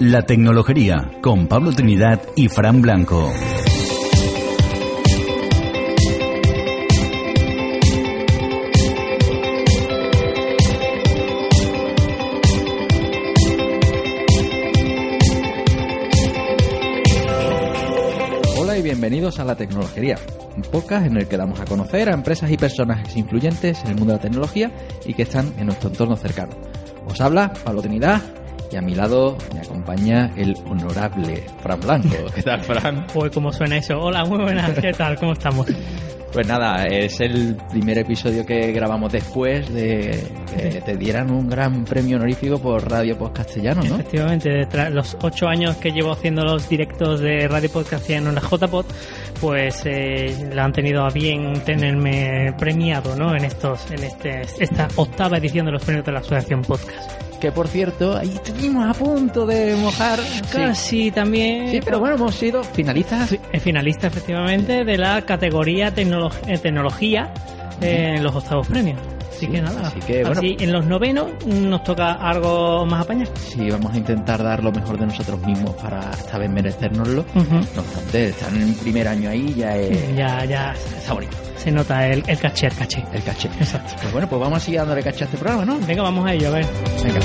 La tecnología con Pablo Trinidad y Fran Blanco. Hola y bienvenidos a La Tecnología, un podcast en el que damos a conocer a empresas y personajes influyentes en el mundo de la tecnología y que están en nuestro entorno cercano. Os habla Pablo Trinidad y a mi lado me acompaña el honorable Fran Blanco. ¿Qué tal, Fran? Pues cómo suena eso. Hola, muy buenas, ¿qué tal? ¿Cómo estamos? Pues nada, es el primer episodio que grabamos después de que te dieran un gran premio honorífico por Radio Post Castellano, ¿no? Efectivamente, tras los ocho años que llevo haciendo los directos de Radio Post Castellano en la JPod, pues eh, la han tenido a bien tenerme premiado, ¿no? En estos, en este, esta octava edición de los premios de la Asociación Podcast. Que por cierto, ahí estuvimos a punto de mojar. Casi también. Sí, pero bueno, hemos sido finalistas. Sí, eh, finalista efectivamente de la categoría eh, tecnología eh, en los octavos premios. Así Sí, que nada. así que, bueno. Así, en los novenos nos toca algo más apañar. Sí, vamos a intentar dar lo mejor de nosotros mismos para esta vez merecérnoslo. Ujú. No obstante, estar en el primer año ahí ya es... Ya, ya Está bonito, se nota el, el caché, el caché. el caché. Exacto. Pues bueno, pues vamos a seguir dándole caché a este programa, ¿no? Venga, vamos a ello, a ver. Venga.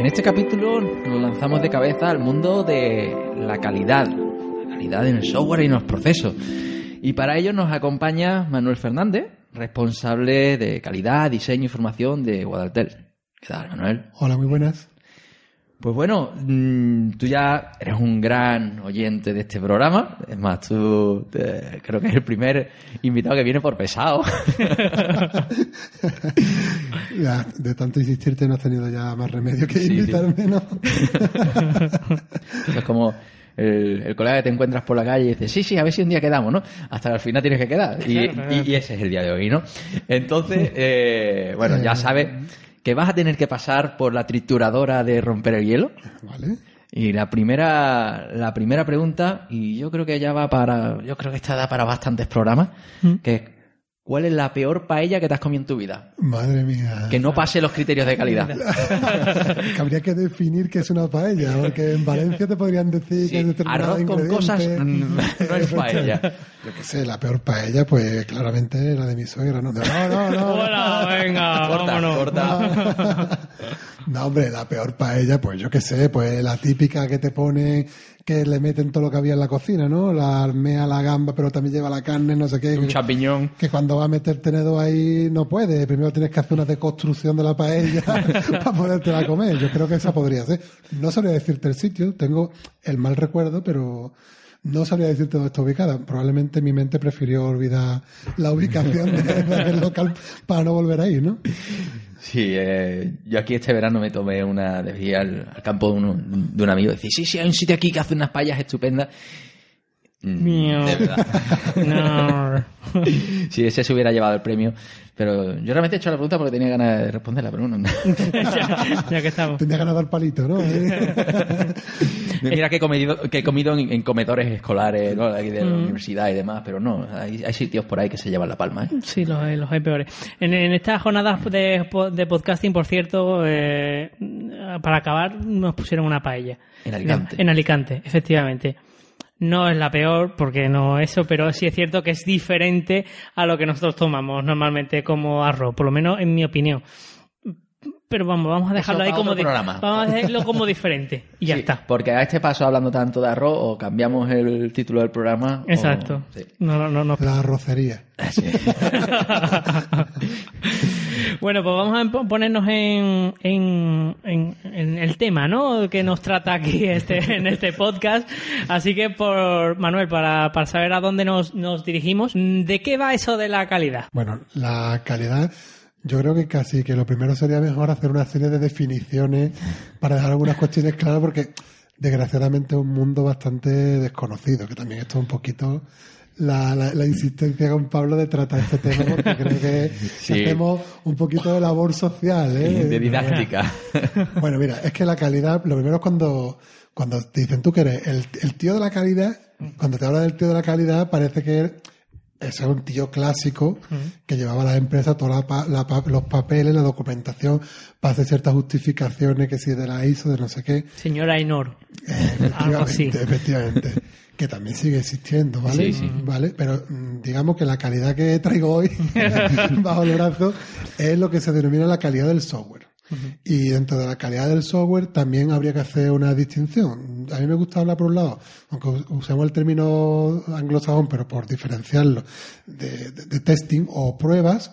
En este capítulo nos lanzamos de cabeza al mundo de la calidad, la calidad en el software y en los procesos. Y para ello nos acompaña Manuel Fernández, responsable de calidad, diseño y formación de Guadaltel. ¿Qué tal, Manuel? Hola, muy buenas. Pues bueno, mm, tú ya eres un gran oyente de este programa. Es más, tú te- creo que es el primer invitado que viene por pesado. Ya, de tanto insistirte no has tenido ya más remedio que Sí, sí. invitarme, ¿no? es como el, el colega que te encuentras por la calle y dices, sí, sí, a ver si un día quedamos, ¿no? Hasta que al final tienes que quedar. Y, Claro, claro. y- y ese es el día de hoy, ¿no? Entonces, eh, bueno, ya sabes que vas a tener que pasar por la trituradora de romper el hielo. Vale. Y la primera, la primera pregunta, y yo creo que ya va para, yo creo que esta da para bastantes programas, Mm. que es, ¿cuál es la peor paella que te has comido en tu vida? Madre mía. Que no pase los criterios de calidad. Que habría que definir qué es una paella, porque en Valencia te podrían decir Sí, que es determinado arroz con ingrediente. cosas no es paella. Yo qué sé, la peor paella, pues claramente la de mi suegra, ¿no? No, no, no. Hola, venga, Corta, vámonos. corta. No, hombre, la peor paella, pues yo qué sé, pues la típica que te pone que le meten todo lo que había en la cocina, ¿no? La almea, la gamba, pero también lleva la carne, no sé qué. Un champiñón. que cuando va a meter tenedor ahí no puede. Primero tienes que hacer una deconstrucción de la paella para podértela comer. Yo creo que esa podría ser. No sabría decirte el sitio, tengo el mal recuerdo, pero no sabría decirte dónde está ubicada. Probablemente mi mente prefirió olvidar la ubicación de- del local para no volver ahí, ¿no? Sí, eh, yo aquí este verano me tomé una, debí al, campo de, uno- de un amigo y sí, sí, hay un sitio aquí que hace unas paellas estupendas. Mm, Miau. De verdad. No. si ese se hubiera llevado el premio. Pero yo realmente he hecho la pregunta porque tenía ganas de responderla, pero bueno. ya, ya que estamos. Tenía ganas de dar palito, ¿no? Mira que he comido, que he comido en, en comedores escolares, ¿no? Aquí de la Mm. universidad y demás, pero no, hay, hay sitios por ahí que se llevan la palma, ¿eh? Sí, los hay, los hay peores. En, en estas jornadas de, de podcasting, por cierto, eh, para acabar, nos pusieron una paella. En Alicante. En Alicante, efectivamente. No es la peor, porque no eso, pero sí es cierto que es diferente a lo que nosotros tomamos normalmente como arroz, por lo menos en mi opinión. Pero vamos, vamos a dejarlo ahí como otro di- programa. vamos a dejarlo como diferente y ya Sí, está. Porque a este paso, hablando tanto de arroz, o cambiamos el título del programa. o- Exacto. sí. No, no, no, no. La arrocería. sí. bueno, pues vamos a ponernos en, en, en- en el tema, ¿no? Que nos trata aquí este, en este podcast. Así que, por Manuel, para, para saber a dónde nos, nos dirigimos, ¿de qué va eso de la calidad? Bueno, la calidad, yo creo que casi que lo primero sería mejor hacer una serie de definiciones para dejar algunas cuestiones claras porque desgraciadamente es un mundo bastante desconocido, que también esto es un poquito la, la, la insistencia con Pablo de tratar este tema porque creo que Sí. hacemos un poquito de labor social, ¿eh? De didáctica. Bueno, mira, es que la calidad, lo primero es cuando, cuando te dicen tú que eres el, el tío de la calidad, cuando te habla del tío de la calidad, parece que ese es un tío clásico que llevaba a las empresas todos los papeles, la documentación, para hacer ciertas justificaciones, que si de la ISO, de no sé qué. Señora Ainor. Eh, Algo así. efectivamente, efectivamente. Que también sigue existiendo, ¿vale? Sí, sí. ¿Vale? Pero mm, digamos que la calidad que traigo hoy bajo el brazo es lo que se denomina la calidad del software. Y dentro de la calidad del software también habría que hacer una distinción. A mí me gusta hablar por un lado, aunque usemos el término anglosajón, pero por diferenciarlo, de, testing o pruebas,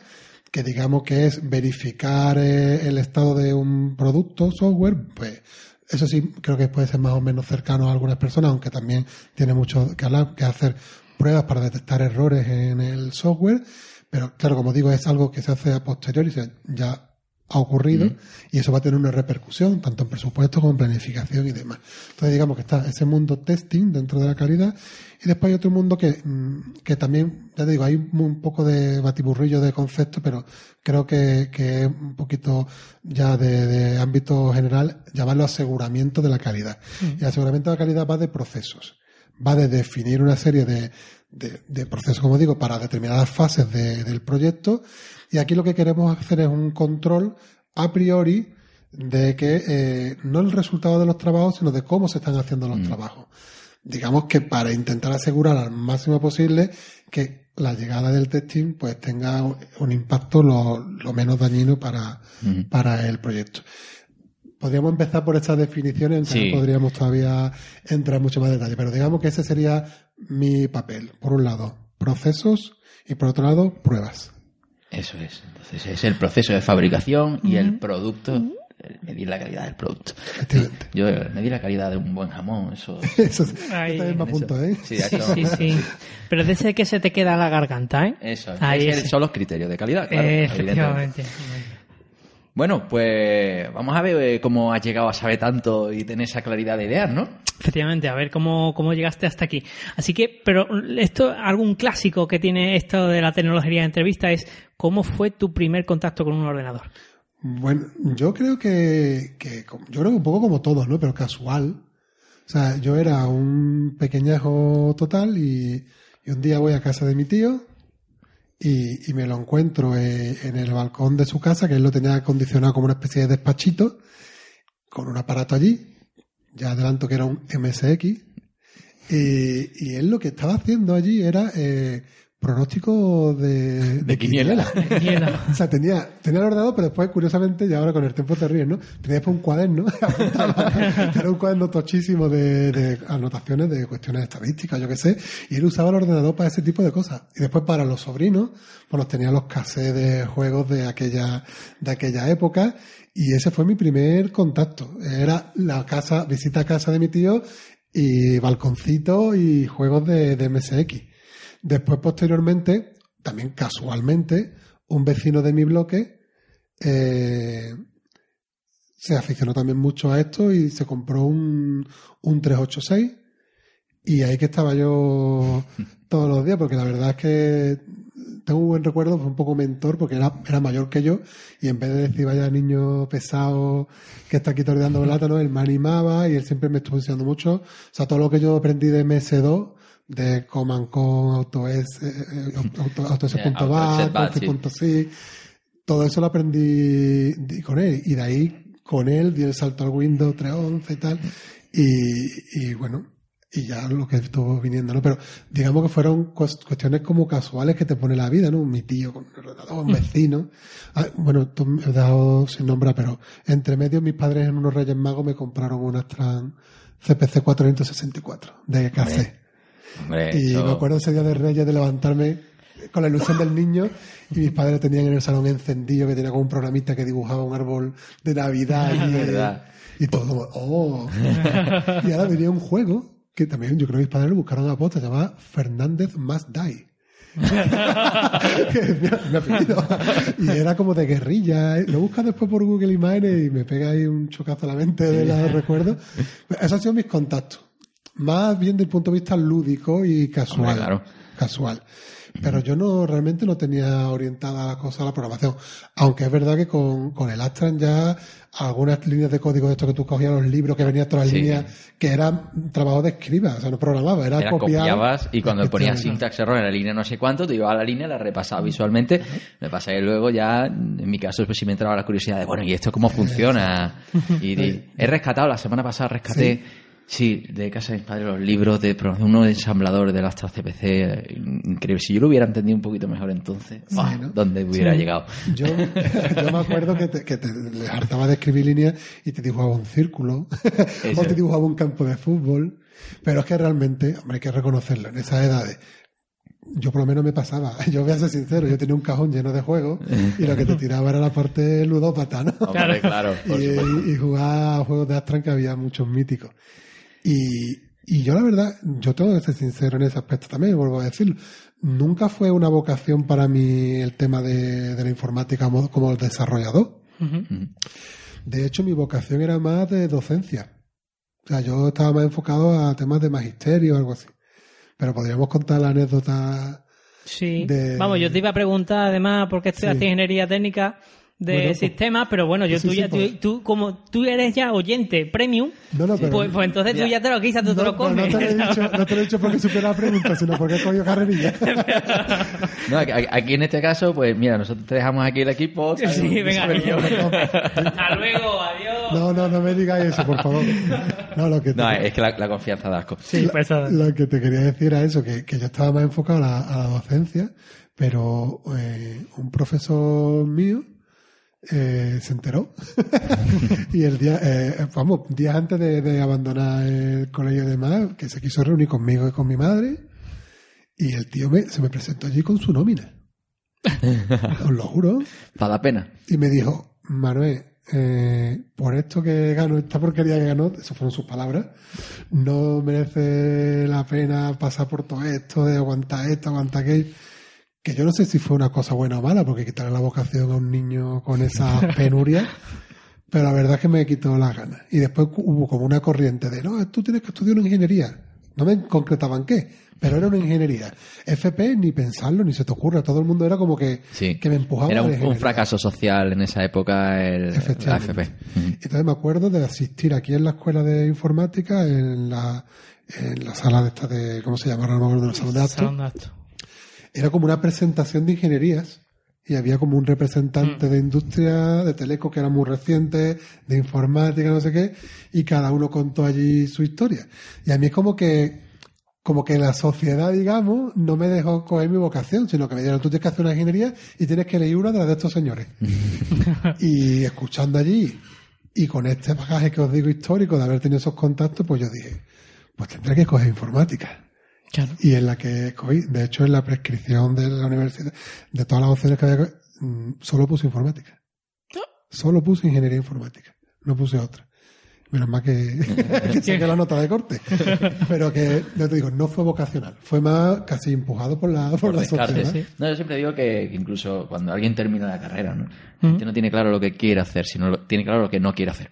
que digamos que es verificar eh, el estado de un producto, software, pues eso sí creo que puede ser más o menos cercano a algunas personas, aunque también tiene mucho que hablar, que hacer pruebas para detectar errores en el software, pero claro, como digo, es algo que se hace a posteriori, ya ha ocurrido y eso va a tener una repercusión tanto en presupuesto como en planificación y demás. Entonces digamos que está ese mundo testing dentro de la calidad y después hay otro mundo que, mm, que también, ya te digo, hay un poco de batiburrillo de conceptos, pero creo que, que es un poquito ya de, de ámbito general llamarlo aseguramiento de la calidad. Y el aseguramiento de la calidad va de procesos va de definir una serie de, de- de procesos, como digo, para determinadas fases de- del proyecto. Y aquí lo que queremos hacer es un control a priori de que eh, no el resultado de los trabajos, sino de cómo se están haciendo los trabajos. Digamos que para intentar asegurar al máximo posible que la llegada del testing pues tenga un- impacto lo, lo menos dañino para, para el proyecto. Podríamos empezar por estas definiciones, aunque Sí. podríamos todavía entrar en mucho más detalle, pero digamos que ese sería mi papel. Por un lado, procesos y por otro lado, pruebas. Eso es. Entonces es el proceso de fabricación y el producto, medir la calidad del producto. Yo medir la calidad de un buen jamón, eso. Eso es, Ahí, punto, ¿eh? Sí, Sí, sí, sí. Pero de ese que se te queda la garganta, ¿eh? eso. Ahí Esos es. son los criterios de calidad, claro. Efectivamente. Bueno, pues vamos a ver eh, cómo has llegado a saber tanto y tener esa claridad de ideas, ¿no? Efectivamente, a ver cómo, cómo llegaste hasta aquí. Así que, pero esto, algún clásico que tiene esto de la tecnología de entrevista es ¿cómo fue tu primer contacto con un ordenador? Bueno, yo creo que, yo creo que un poco como todos, ¿no? Pero casual. O sea, yo era un pequeñajo total y, y un día voy a casa de mi tío y, y me lo encuentro eh, en el balcón de su casa, que él lo tenía acondicionado como una especie de despachito, con un aparato allí. Ya adelanto que era un MSX. Y, y él lo que estaba haciendo allí era eh, pronóstico de, De quiniela. Hielo. o sea, tenía, tenía el ordenador, pero después, curiosamente, y ahora con el tiempo te ríes, ¿no? Tenía después un cuaderno, era un cuaderno tochísimo de, de anotaciones de cuestiones estadísticas, yo qué sé, y él usaba el ordenador para ese tipo de cosas. Y después para los sobrinos, pues los tenía los cassettes de juegos de aquella, de aquella época, y ese fue mi primer contacto. Era la casa, visita a casa de mi tío, y balconcito y juegos de, de MSX. Después, posteriormente, también casualmente, un vecino de mi bloque eh, se aficionó también mucho a esto y se compró un, un 386 y ahí que estaba yo todos los días porque la verdad es que tengo un buen recuerdo, fue un poco mentor porque era, era mayor que yo y en vez de decir vaya niño pesado que está aquí tordeando plátano, él me animaba y él siempre me estuvo enseñando mucho. O sea, todo lo que yo aprendí de MS2, de Command con AutoS, eh, eh, auto, AutoS.bat, AutoS.bat, sí. Confi.sí, todo eso lo aprendí con él. Y de ahí con él di el salto al Windows 3.11 y tal. Y, y bueno y ya lo que estuvo viniendo no pero digamos que fueron cues- cuestiones como casuales que te pone la vida no mi tío con el ordenador un vecino. Ah, bueno tú me has dado sin nombrar pero entre medio mis padres en unos Reyes Magos me compraron una Astran CPC 464 de KC Hombre, y eso- me acuerdo ese día de Reyes de levantarme con la ilusión del niño y mis padres tenían en el salón encendido que tenía como un programita que dibujaba un árbol de Navidad y, verdad. y todo oh. y ahora venía un juego que también yo creo que mis padres lo buscaron a posta, se llamaba Fernández Must Die. apellido. Y era como de guerrilla. ¿eh? Lo buscas después por Google Images y me pega ahí un chocazo a la mente de los recuerdos. Esos han sido mis contactos. Más bien desde el punto de vista lúdico y casual. Hombre, claro. Casual. Pero yo no realmente no tenía orientada la cosa a la programación. Aunque es verdad que con, con el Astran ya algunas líneas de código de esto que tú cogías los libros que venían todas las Sí. líneas que eran trabajo de escriba, o sea, no programaba, era, Era copiar. copiabas y cuando ponías syntax error en la línea no sé cuánto, te iba a la línea, la repasaba visualmente. Me pasa que luego ya, en mi caso, pues sí me entraba la curiosidad de, bueno, ¿y esto cómo funciona? Y he rescatado, la semana pasada rescaté, sí, de casa de mis padres los libros de programación, uno de ensamblador del Astra CPC, increíble. Si yo lo hubiera entendido un poquito mejor entonces. ¿no? ¿dónde hubiera Sí. llegado? Yo, yo me acuerdo que te, que te le hartaba de escribir líneas y te dibujaba un círculo o te dibujaba un campo de fútbol. Pero es que realmente, hombre, hay que reconocerlo, en esas edades. Yo por lo menos me pasaba, yo voy a ser sincero, yo tenía un cajón lleno de juegos y lo que te tiraba era la parte ludópata, ¿no? Hombre, claro, y, y jugaba a juegos de Astran que había muchos míticos. Y, y yo la verdad, yo tengo que ser sincero en ese aspecto también, vuelvo a decirlo. Nunca fue una vocación para mí el tema de, de la informática como, como desarrollador. De hecho, mi vocación era más de docencia. O sea, yo estaba más enfocado a temas de magisterio o algo así. Pero podríamos contar la anécdota. Sí. de- Vamos, yo te iba a preguntar además por qué estudiaste Sí. ingeniería técnica de Bueno, sistemas, pero bueno, yo Sí, tú, sí, ya, pues- tú, tú- como tú eres ya oyente premium, No, no, pero. pues, pues entonces tú ya te lo quitas, tú te no, lo no, comes. no te lo he dicho, no te lo he dicho porque supiera la pregunta, sino porque he cogido carrerilla. No, aquí- aquí en este caso, pues mira, nosotros te dejamos aquí el equipo. ¿sabes? Sí, venga. Hasta luego, adiós. No, no, no me digáis eso, por favor. No, lo que te, No, es que la, la confianza da asco. Sí, pues lo que te quería decir era eso, que, que yo estaba más enfocado a la, a la docencia, pero eh, un profesor mío eh, se enteró. y el día, eh, vamos, días antes de, de abandonar el colegio y demás, que se quiso reunir conmigo y con mi madre, y el tío me, se me presentó allí con su nómina. Os lo juro. Para la pena. Y me dijo, Manuel, eh, por esto que gano, esta porquería que ganó, eso fueron sus palabras, no merece la pena pasar por todo esto, de aguantar esto, aguantar aquello. Que yo no sé si fue una cosa buena o mala, porque quitarle la vocación a un niño con esa penuria, pero la verdad es que me quitó las ganas. Y después hubo como una corriente de, no, tú tienes que estudiar una ingeniería. No me concretaban qué, pero era una ingeniería. FP, ni pensarlo, ni se te ocurra. Todo el mundo era como que, Sí. que me empujaba Era un, fracaso social en esa época el, la. FP. Entonces me acuerdo de asistir aquí en la escuela de informática, en la, en la sala de esta de, ¿cómo se llama? No me acuerdo de la sala de actos. Salón de actos. Era como una presentación de ingenierías y había como un Mm. representante de industria, de teleco que era muy reciente, de informática, no sé qué, y cada uno contó allí su historia. Y a mí es como que, como que la sociedad, digamos, no me dejó coger mi vocación, sino que me dijeron, tú tienes que hacer una ingeniería y tienes que leer una de las de estos señores. y escuchando allí, y con este bagaje que os digo histórico de haber tenido esos contactos, pues yo dije, pues tendré que coger informática. Claro. Y en la que escogí, de hecho, en la prescripción de la universidad, de todas las opciones que había, mm, solo puse informática. Solo puse ingeniería informática. No puse otra. Menos mal que, que saqué la nota de corte. Pero que, ya te digo, no fue vocacional. Fue más casi empujado por la, por Por la descarte. sociedad. No, yo siempre digo que, que incluso cuando alguien termina la carrera, ¿no? La gente no tiene claro lo que quiere hacer, sino lo- tiene claro lo que no quiere hacer.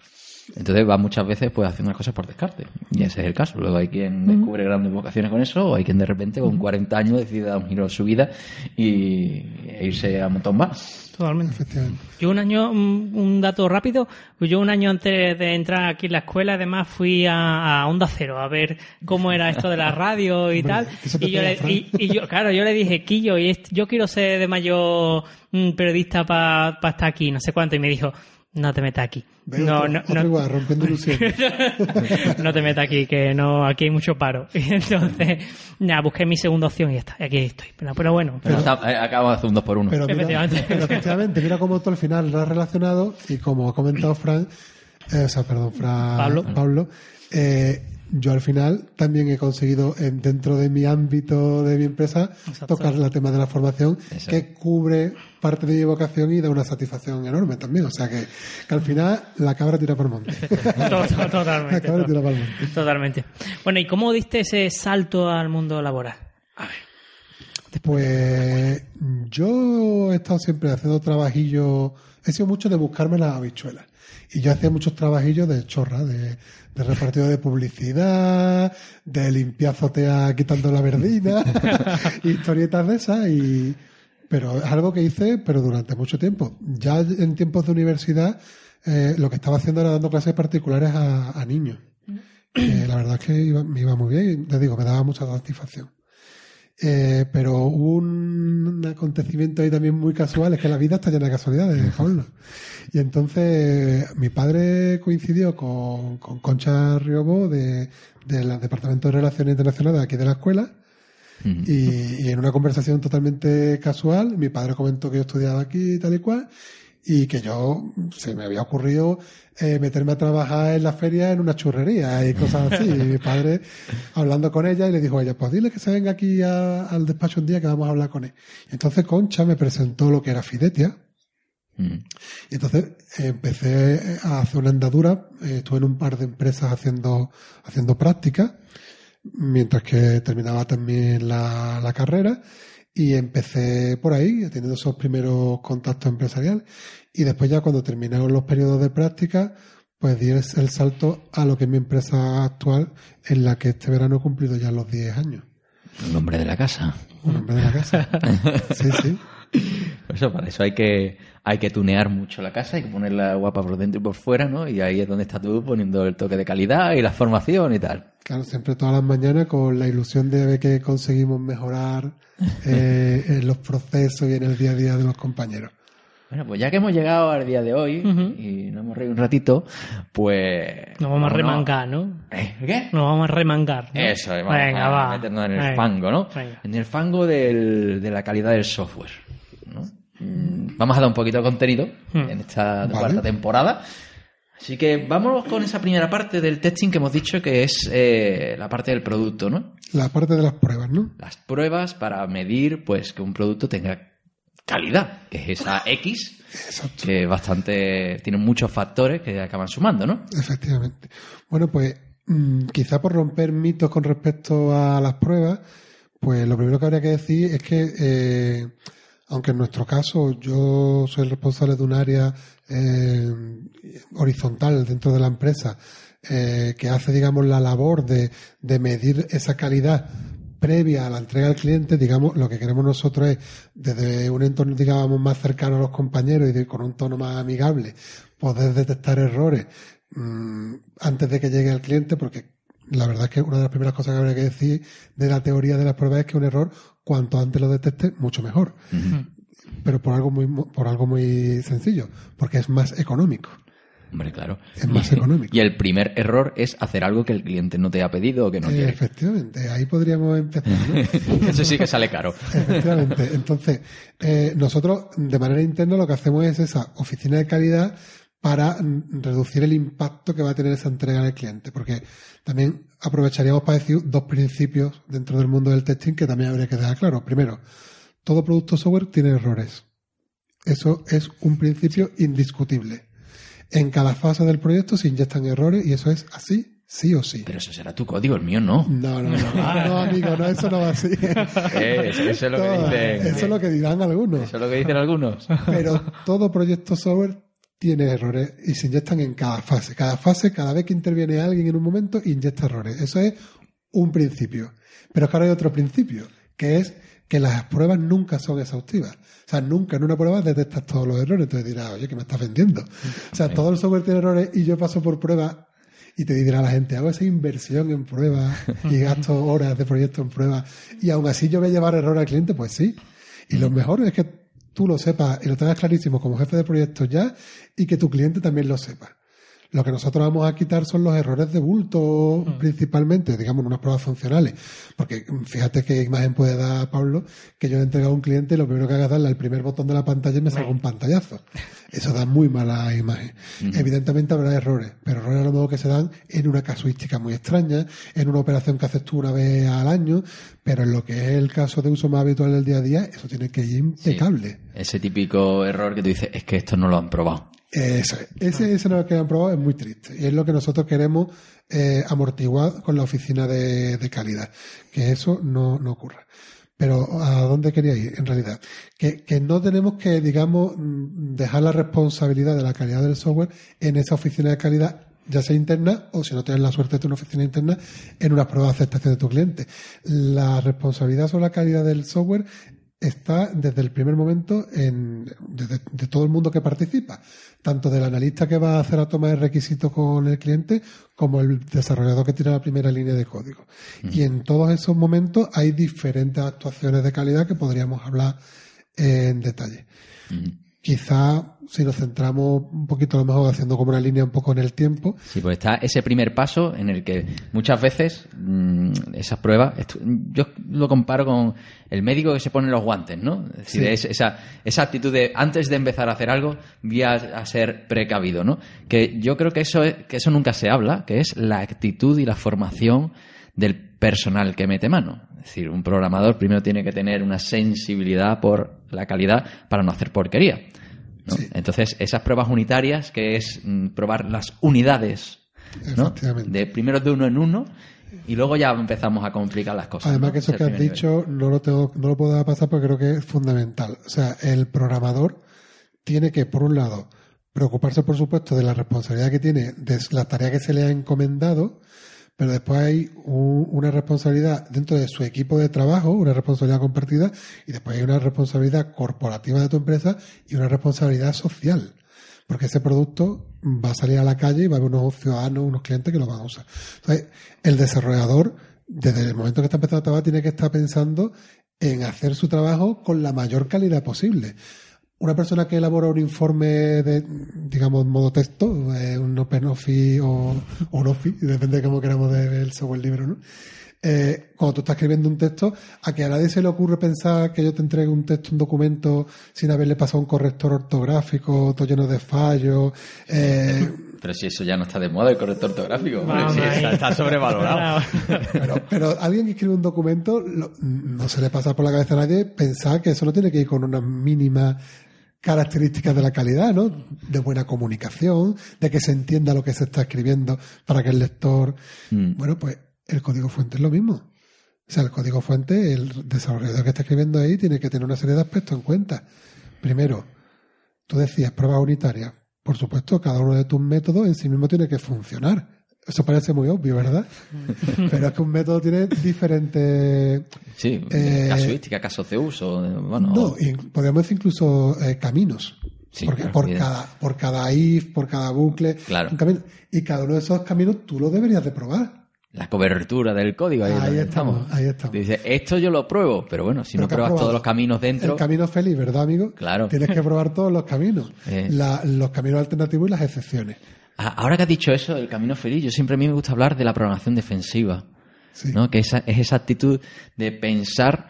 Entonces va muchas veces pues haciendo las cosas por descarte. Y ese es el caso. Luego hay quien descubre grandes vocaciones con eso, o hay quien de repente con 40 años decide dar un giro a su vida y e irse a un montón más. Totalmente. Efectivamente. Yo un año, un, un dato rápido, pues yo un año antes de entrar aquí en la escuela, además fui a, a Onda Cero a ver cómo era esto de la radio y Hombre, tal. Y yo, le, y, y yo, claro, yo le dije, Quillo, y yo quiero ser de mayor mm, periodista para estar aquí, no sé cuánto, y me dijo, no te metas aquí. Veo no, otro, no, otro no, igual, rompiendo ilusiones. no te metas aquí, que no, aquí hay mucho paro. Entonces, nada, busqué mi segunda opción y ya está, y aquí estoy. Pero, pero bueno, Pero está- eh, acabamos de hacer un 2 por 1 Pero mira, Efectivamente. pero efectivamente, mira cómo tú al final lo has relacionado y como ha comentado Fran, eh, o sea, perdón, Fran, Pablo. Pablo eh, yo al final también he conseguido en- dentro de mi ámbito de mi empresa Exacto. tocar el tema de la formación Exacto. que cubre parte de mi vocación y da una satisfacción enorme también. O sea que, que al final la cabra tira por monte. To- to- la Totalmente. cabra tira por monte. Totalmente. Bueno, ¿y cómo diste ese salto al mundo laboral? Pues yo he estado siempre haciendo trabajillos, he sido mucho de buscarme las habichuelas. Y yo hacía muchos trabajillos de chorra, de, de repartido de publicidad, de limpiar azotea quitando la verdina, historietas de esas. Y, pero es algo que hice, pero durante mucho tiempo. Ya en tiempos de universidad, eh, lo que estaba haciendo era dando clases particulares a, a niños. La verdad es que iba- me iba muy bien y te digo, me daba mucha satisfacción. Eh, pero hubo un acontecimiento ahí también muy casual, es que la vida está llena de casualidades, Pablo. Y entonces mi padre coincidió con, con Concha Riobó de, del Departamento de Relaciones Internacionales de aquí de la escuela. Y, y en una conversación totalmente casual, mi padre comentó que yo estudiaba aquí y tal y cual, y que yo se me había ocurrido eh, meterme a trabajar en la feria en una churrería y cosas así. Y mi padre hablando con ella y le dijo a ella, pues dile que se venga aquí a- al despacho un día que vamos a hablar con él. Y entonces Concha me presentó lo que era Fidetia. Mm. Y entonces eh, empecé a hacer una andadura, eh, estuve en un par de empresas haciendo, haciendo prácticas, mientras que terminaba también la, la carrera, y empecé por ahí, teniendo esos primeros contactos empresariales, y después ya cuando terminaron los periodos de práctica, pues di el, el salto a lo que es mi empresa actual, en la que este verano he cumplido ya los 10 años. Un hombre de la casa. Un hombre de la casa. Sí, sí. Por Eso, para eso hay que, hay que tunear mucho la casa, hay que ponerla guapa por dentro y por fuera, ¿no? Y ahí es donde estás tú poniendo el toque de calidad y la formación y tal. Claro, siempre todas las mañanas con la ilusión de ver que conseguimos mejorar eh, en los procesos y en el día a día de los compañeros. Bueno, pues ya que hemos llegado al día de hoy y nos hemos reído un ratito, pues... Nos vamos a remangar, ¿no? ¿Eh? ¿Qué? Nos vamos a remangar. ¿no? Eso, vamos Venga, a va. meternos en el Venga. fango, ¿no? Venga. En el fango del- de la calidad del software. Mm, Vamos a dar un poquito de contenido Hmm. en esta Vale. cuarta temporada. Así que vámonos con esa primera parte del testing que hemos dicho que es eh, la parte del producto, ¿no? La parte de las pruebas, ¿no? Las pruebas para medir pues que un producto tenga calidad, que es esa X, Exacto. que bastante tiene muchos factores que acaban sumando, ¿no? Efectivamente. Bueno, pues mm, quizá por romper mitos con respecto a las pruebas, pues lo primero que habría que decir es que, eh, aunque en nuestro caso yo soy el responsable de un área eh, horizontal dentro de la empresa, eh, que hace, digamos, la labor de, de medir esa calidad previa a la entrega al cliente, digamos, lo que queremos nosotros es, desde un entorno, digamos, más cercano a los compañeros y con un tono más amigable, poder detectar errores mm, antes de que llegue al cliente, porque la verdad es que una de las primeras cosas que habría que decir de la teoría de las pruebas es que un error, cuanto antes lo detecte, mucho mejor. Pero por algo muy, por algo muy sencillo, porque es más económico. Hombre, claro. Es más económico. Y el primer error es hacer algo que el cliente no te ha pedido o que no Eh, quiere. efectivamente, ahí podríamos empezar. ¿no? Eso sí que sale caro. Efectivamente. Entonces, eh, nosotros de manera interna lo que hacemos es esa oficina de calidad para reducir el impacto que va a tener esa entrega al cliente. Porque también aprovecharíamos para decir dos principios dentro del mundo del testing que también habría que dejar claro. Primero, todo producto software tiene errores. Eso es un principio indiscutible. En cada fase del proyecto se inyectan errores y eso es así, sí o sí. Pero eso será tu código, el mío no. No, no, no, no, amigo, no, eso no va así. Eh, eso, eso es lo que dicen. Eso es lo que dirán algunos. Eso es lo que dicen algunos. Pero todo proyecto software tiene errores y se inyectan en cada fase. Cada fase, cada vez que interviene alguien en un momento, inyecta errores. Eso es un principio. Pero es que ahora hay otro principio, que es que las pruebas nunca son exhaustivas. O sea, nunca en una prueba detectas todos los errores. Entonces dirás, oye, que me estás vendiendo. O sea, todo el software tiene errores y yo paso por pruebas y te dirá la gente, hago esa inversión en pruebas y gasto horas de proyecto en pruebas y aún así yo voy a llevar error al cliente, pues sí. Y lo mejor es que tú lo sepas y lo tengas clarísimo como jefe de proyecto ya y que tu cliente también lo sepa. Lo que nosotros vamos a quitar son los errores de bulto, principalmente, digamos, en unas pruebas funcionales. Porque mm, fíjate qué imagen puede dar Pablo, que yo le he entregado a un cliente y lo primero que haga es darle al primer botón de la pantalla y me salga un pantallazo. Eso da muy mala imagen. Evidentemente habrá errores, pero errores a lo mejor que se dan en una casuística muy extraña, en una operación que haces tú una vez al año, pero en lo que es el caso de uso más habitual del día a día, eso tiene que ir impecable. Ese típico error que tú dices, es que esto no lo han probado. Eso es. Ese, ese no lo que han probado es muy triste. Y es lo que nosotros queremos eh, amortiguar con la oficina de, de calidad. Que eso no, no ocurra. Pero ¿a dónde quería ir en realidad? Que, que no tenemos que, digamos, mm, dejar la responsabilidad de la calidad del software en esa oficina de calidad, ya sea interna o si no tienes la suerte de tener una oficina interna, en una prueba de aceptación de tu cliente. La responsabilidad sobre la calidad del software está desde el primer momento en, desde- de todo el mundo que participa, tanto del analista que va a hacer la toma de requisitos con el cliente como el desarrollador que tira la primera línea de código. Y en todos esos momentos hay diferentes actuaciones de calidad que podríamos hablar en detalle. Quizá si nos centramos un poquito a lo mejor haciendo como una línea un poco en el tiempo, Sí, pues está ese primer paso en el que muchas veces mm, esas pruebas, esto- yo lo comparo con el médico que se pone los guantes, ¿no? Es decir, Sí. es- esa, esa actitud de antes de empezar a hacer algo, voy a, a ser precavido, ¿no? Que yo creo que eso, es- que eso nunca se habla, que es la actitud y la formación del personal que mete mano. Es decir, un programador primero tiene que tener una sensibilidad por la calidad para no hacer porquería. ¿no? Sí. Entonces, esas pruebas unitarias, que es mm, probar las unidades, ¿no? De primero de uno en uno y luego ya empezamos a complicar las cosas. Además ¿no? que eso que has dicho no lo tengo, no lo puedo pasar porque creo que es fundamental. O sea, el programador tiene que, por un lado, preocuparse, por supuesto, de la responsabilidad que tiene, de la tarea que se le ha encomendado, pero después hay un- una responsabilidad dentro de su equipo de trabajo, una responsabilidad compartida, y después hay una responsabilidad corporativa de tu empresa y una responsabilidad social. Porque ese producto va a salir a la calle y va a haber unos ciudadanos, unos clientes que lo van a usar. Entonces, el desarrollador, desde el momento que está empezando a trabajar, tiene que estar pensando en hacer su trabajo con la mayor calidad posible. Una persona que elabora un informe de, digamos, modo texto, eh, un OpenOffice o, o un Office, depende de cómo queramos ver el software libre, ¿no? Eh, cuando tú estás escribiendo un texto, a que a nadie se le ocurre pensar que yo te entregue un texto, un documento, sin haberle pasado un corrector ortográfico, todo lleno de fallos. eh, Pero si eso ya no está de moda, el corrector ortográfico. hombre, sí, está, está sobrevalorado. pero, pero alguien que escribe un documento, lo- no se le pasa por la cabeza a nadie pensar que eso no tiene que ir con unas mínimas características de la calidad, ¿no? De buena comunicación, de que se entienda lo que se está escribiendo para que el lector. Mm. Bueno, pues el código fuente es lo mismo. O sea, el código fuente, el desarrollador que está escribiendo ahí tiene que tener una serie de aspectos en cuenta. Primero, tú decías pruebas unitarias. Por supuesto, cada uno de tus métodos en sí mismo tiene que funcionar. Eso parece muy obvio, ¿verdad? Pero es que un método tiene diferentes Sí, Eh, casuística, casos de uso. eh, Bueno, no, y podríamos decir incluso eh, caminos. Sí, Porque claro, por cada, por cada if, por cada bucle, Claro. un camino. Y cada uno de esos caminos tú lo deberías de probar. la cobertura del código. Ahí, es Ahí donde estamos, ahí estamos. Dice, esto yo lo pruebo, pero bueno, si Pero no pruebas probado todos los caminos dentro, El camino feliz, ¿verdad, amigo? Claro. Tienes que probar todos los caminos. Eh. La- los caminos alternativos y las excepciones. Ah, Ahora que has dicho eso, el camino feliz, yo siempre a mí me gusta hablar de la programación defensiva, Sí. ¿no? Que esa, es esa actitud de pensar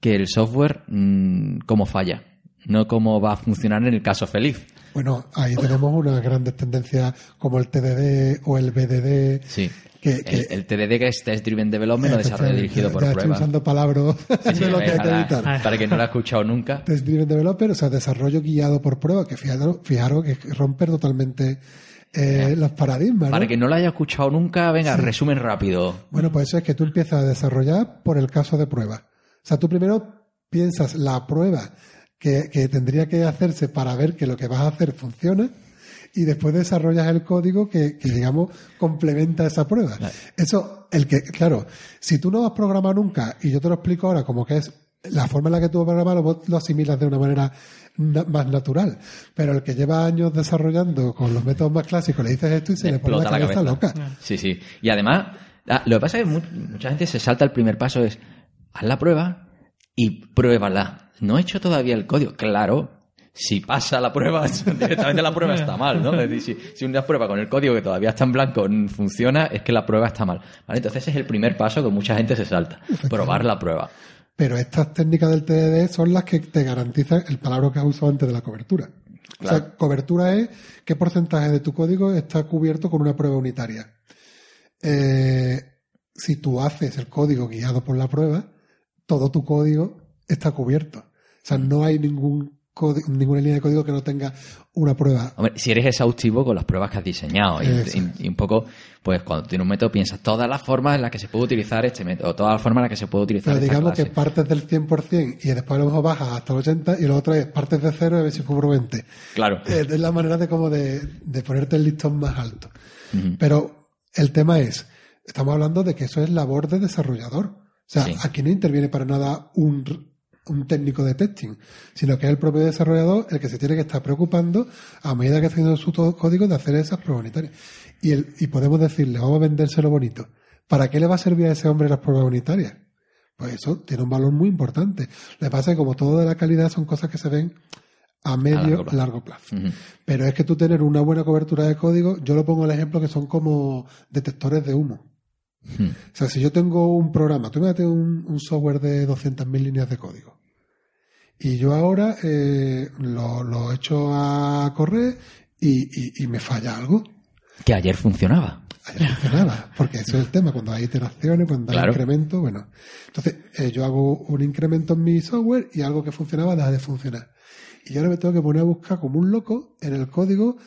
que el software mm, cómo falla, no cómo va a funcionar en el caso feliz. Bueno, ahí tenemos unas grandes tendencias como el TDD o el BDD. Sí. Que- que- el, el TDD que es Test Driven Development o desarrollo dirigido por ya estoy pruebas. usando palabras Sí, sí, de lo que hay que para, evitar. para que no lo ha escuchado nunca. Test Driven Developer, o sea, desarrollo guiado por prueba, que fijaros, fijaros que romper totalmente eh, los paradigmas. ¿no? Para que no lo haya escuchado nunca, venga, resumen rápido. Bueno, pues eso es que tú empiezas a desarrollar por el caso de prueba. O sea, tú primero piensas la prueba que, que tendría que hacerse para ver que lo que vas a hacer funciona y después desarrollas el código que, que, digamos, complementa esa prueba. Eso, el que, claro, si tú no has programado nunca y yo te lo explico ahora como que es la forma en la que tú programas lo, lo asimilas de una manera na- más natural. Pero el que lleva años desarrollando con los métodos más clásicos le dices esto y se le pone la Explota la cabeza, cabeza. loca. Sí, sí. Y además, ah, lo que pasa es que mu- mucha gente se salta el primer paso, es haz la prueba y pruébala. No he hecho todavía el código. Claro, si pasa la prueba, directamente la prueba está mal, ¿no? Es decir, si, si una prueba con el código que todavía está en blanco funciona, es que la prueba está mal. ¿Vale? Entonces ese es el primer paso que mucha gente se salta, probar la prueba. Pero estas técnicas del TDD son las que te garantizan el palabra que has usado antes de la cobertura. O sea, cobertura es qué porcentaje de tu código está cubierto con una prueba unitaria. Eh, si tú haces el código guiado por la prueba, todo tu código está cubierto. O sea, no hay ningún ninguna línea de código que no tenga una prueba. Hombre, si eres exhaustivo con las pruebas que has diseñado y, un poco, pues cuando tienes un método piensas todas las formas en las que se puede utilizar este método, todas las formas en las que se puede utilizar Pero digamos que partes del 100% y después a lo mejor bajas hasta el 80% y lo otro es partes de cero y a ver si cubro 20. Claro. Es la manera de como de, ponerte el listón más alto. Pero el tema es, estamos hablando de que eso es labor de desarrollador. O sea, aquí no interviene para nada un un técnico de testing, sino que es el propio desarrollador el que se tiene que estar preocupando a medida que está haciendo su código de hacer esas pruebas unitarias. Y, el, y podemos decirle, vamos a vendérselo bonito. ¿Para qué le va a servir a ese hombre las pruebas unitarias? Pues eso tiene un valor muy importante. Lo que pasa es que como todo de la calidad son cosas que se ven a medio, a largo plazo. Pero es que tú tener una buena cobertura de código, yo lo pongo el ejemplo que son como detectores de humo. O sea, si yo tengo un programa, tú me un, un software de 200.000 líneas de código. Y yo ahora eh, lo, lo echo a correr y, y, me falla algo. Que ayer funcionaba. Ayer funcionaba, porque eso es el tema, cuando hay iteraciones, cuando hay incremento, bueno. Entonces, eh, yo hago un incremento en mi software y algo que funcionaba deja de funcionar. Y yo ahora me tengo que poner a buscar como un loco en el código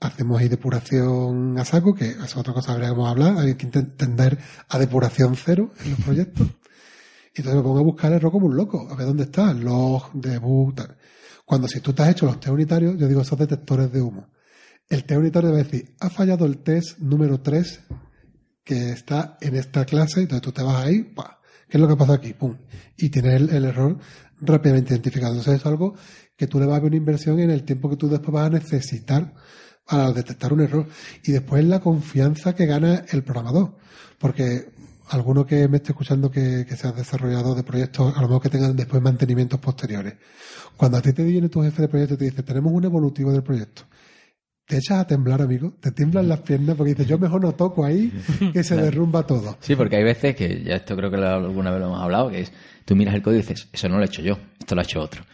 hacemos ahí depuración a saco, que es otra cosa que habríamos hablar, hay que entender a depuración cero en los proyectos. entonces me pongo a buscar error como un loco, a ver dónde está, log, debug, tal. Cuando si tú te has hecho los test unitarios, yo digo esos detectores de humo. El test unitario va a decir, ha fallado el test número 3 que está en esta clase, entonces tú te vas ahí, pa, ¿qué es lo que pasa aquí? Pum. Y tienes el, el error rápidamente identificado. Entonces es algo que tú le vas a ver una inversión en el tiempo que tú después vas a necesitar para detectar un error. Y después la confianza que gana el programador. Porque alguno que me esté escuchando que, que sea desarrollador de proyectos, a lo mejor que tengan después mantenimientos posteriores. Cuando a ti te viene tu jefe de proyecto y te dice, tenemos un evolutivo del proyecto, te echas a temblar, amigo, te tiemblan las piernas porque dices, yo mejor no toco ahí, que se derrumba todo. Sí, porque hay veces que, ya esto creo que alguna vez lo hemos hablado, que es, tú miras el código y dices, eso no lo he hecho yo, esto lo ha hecho otro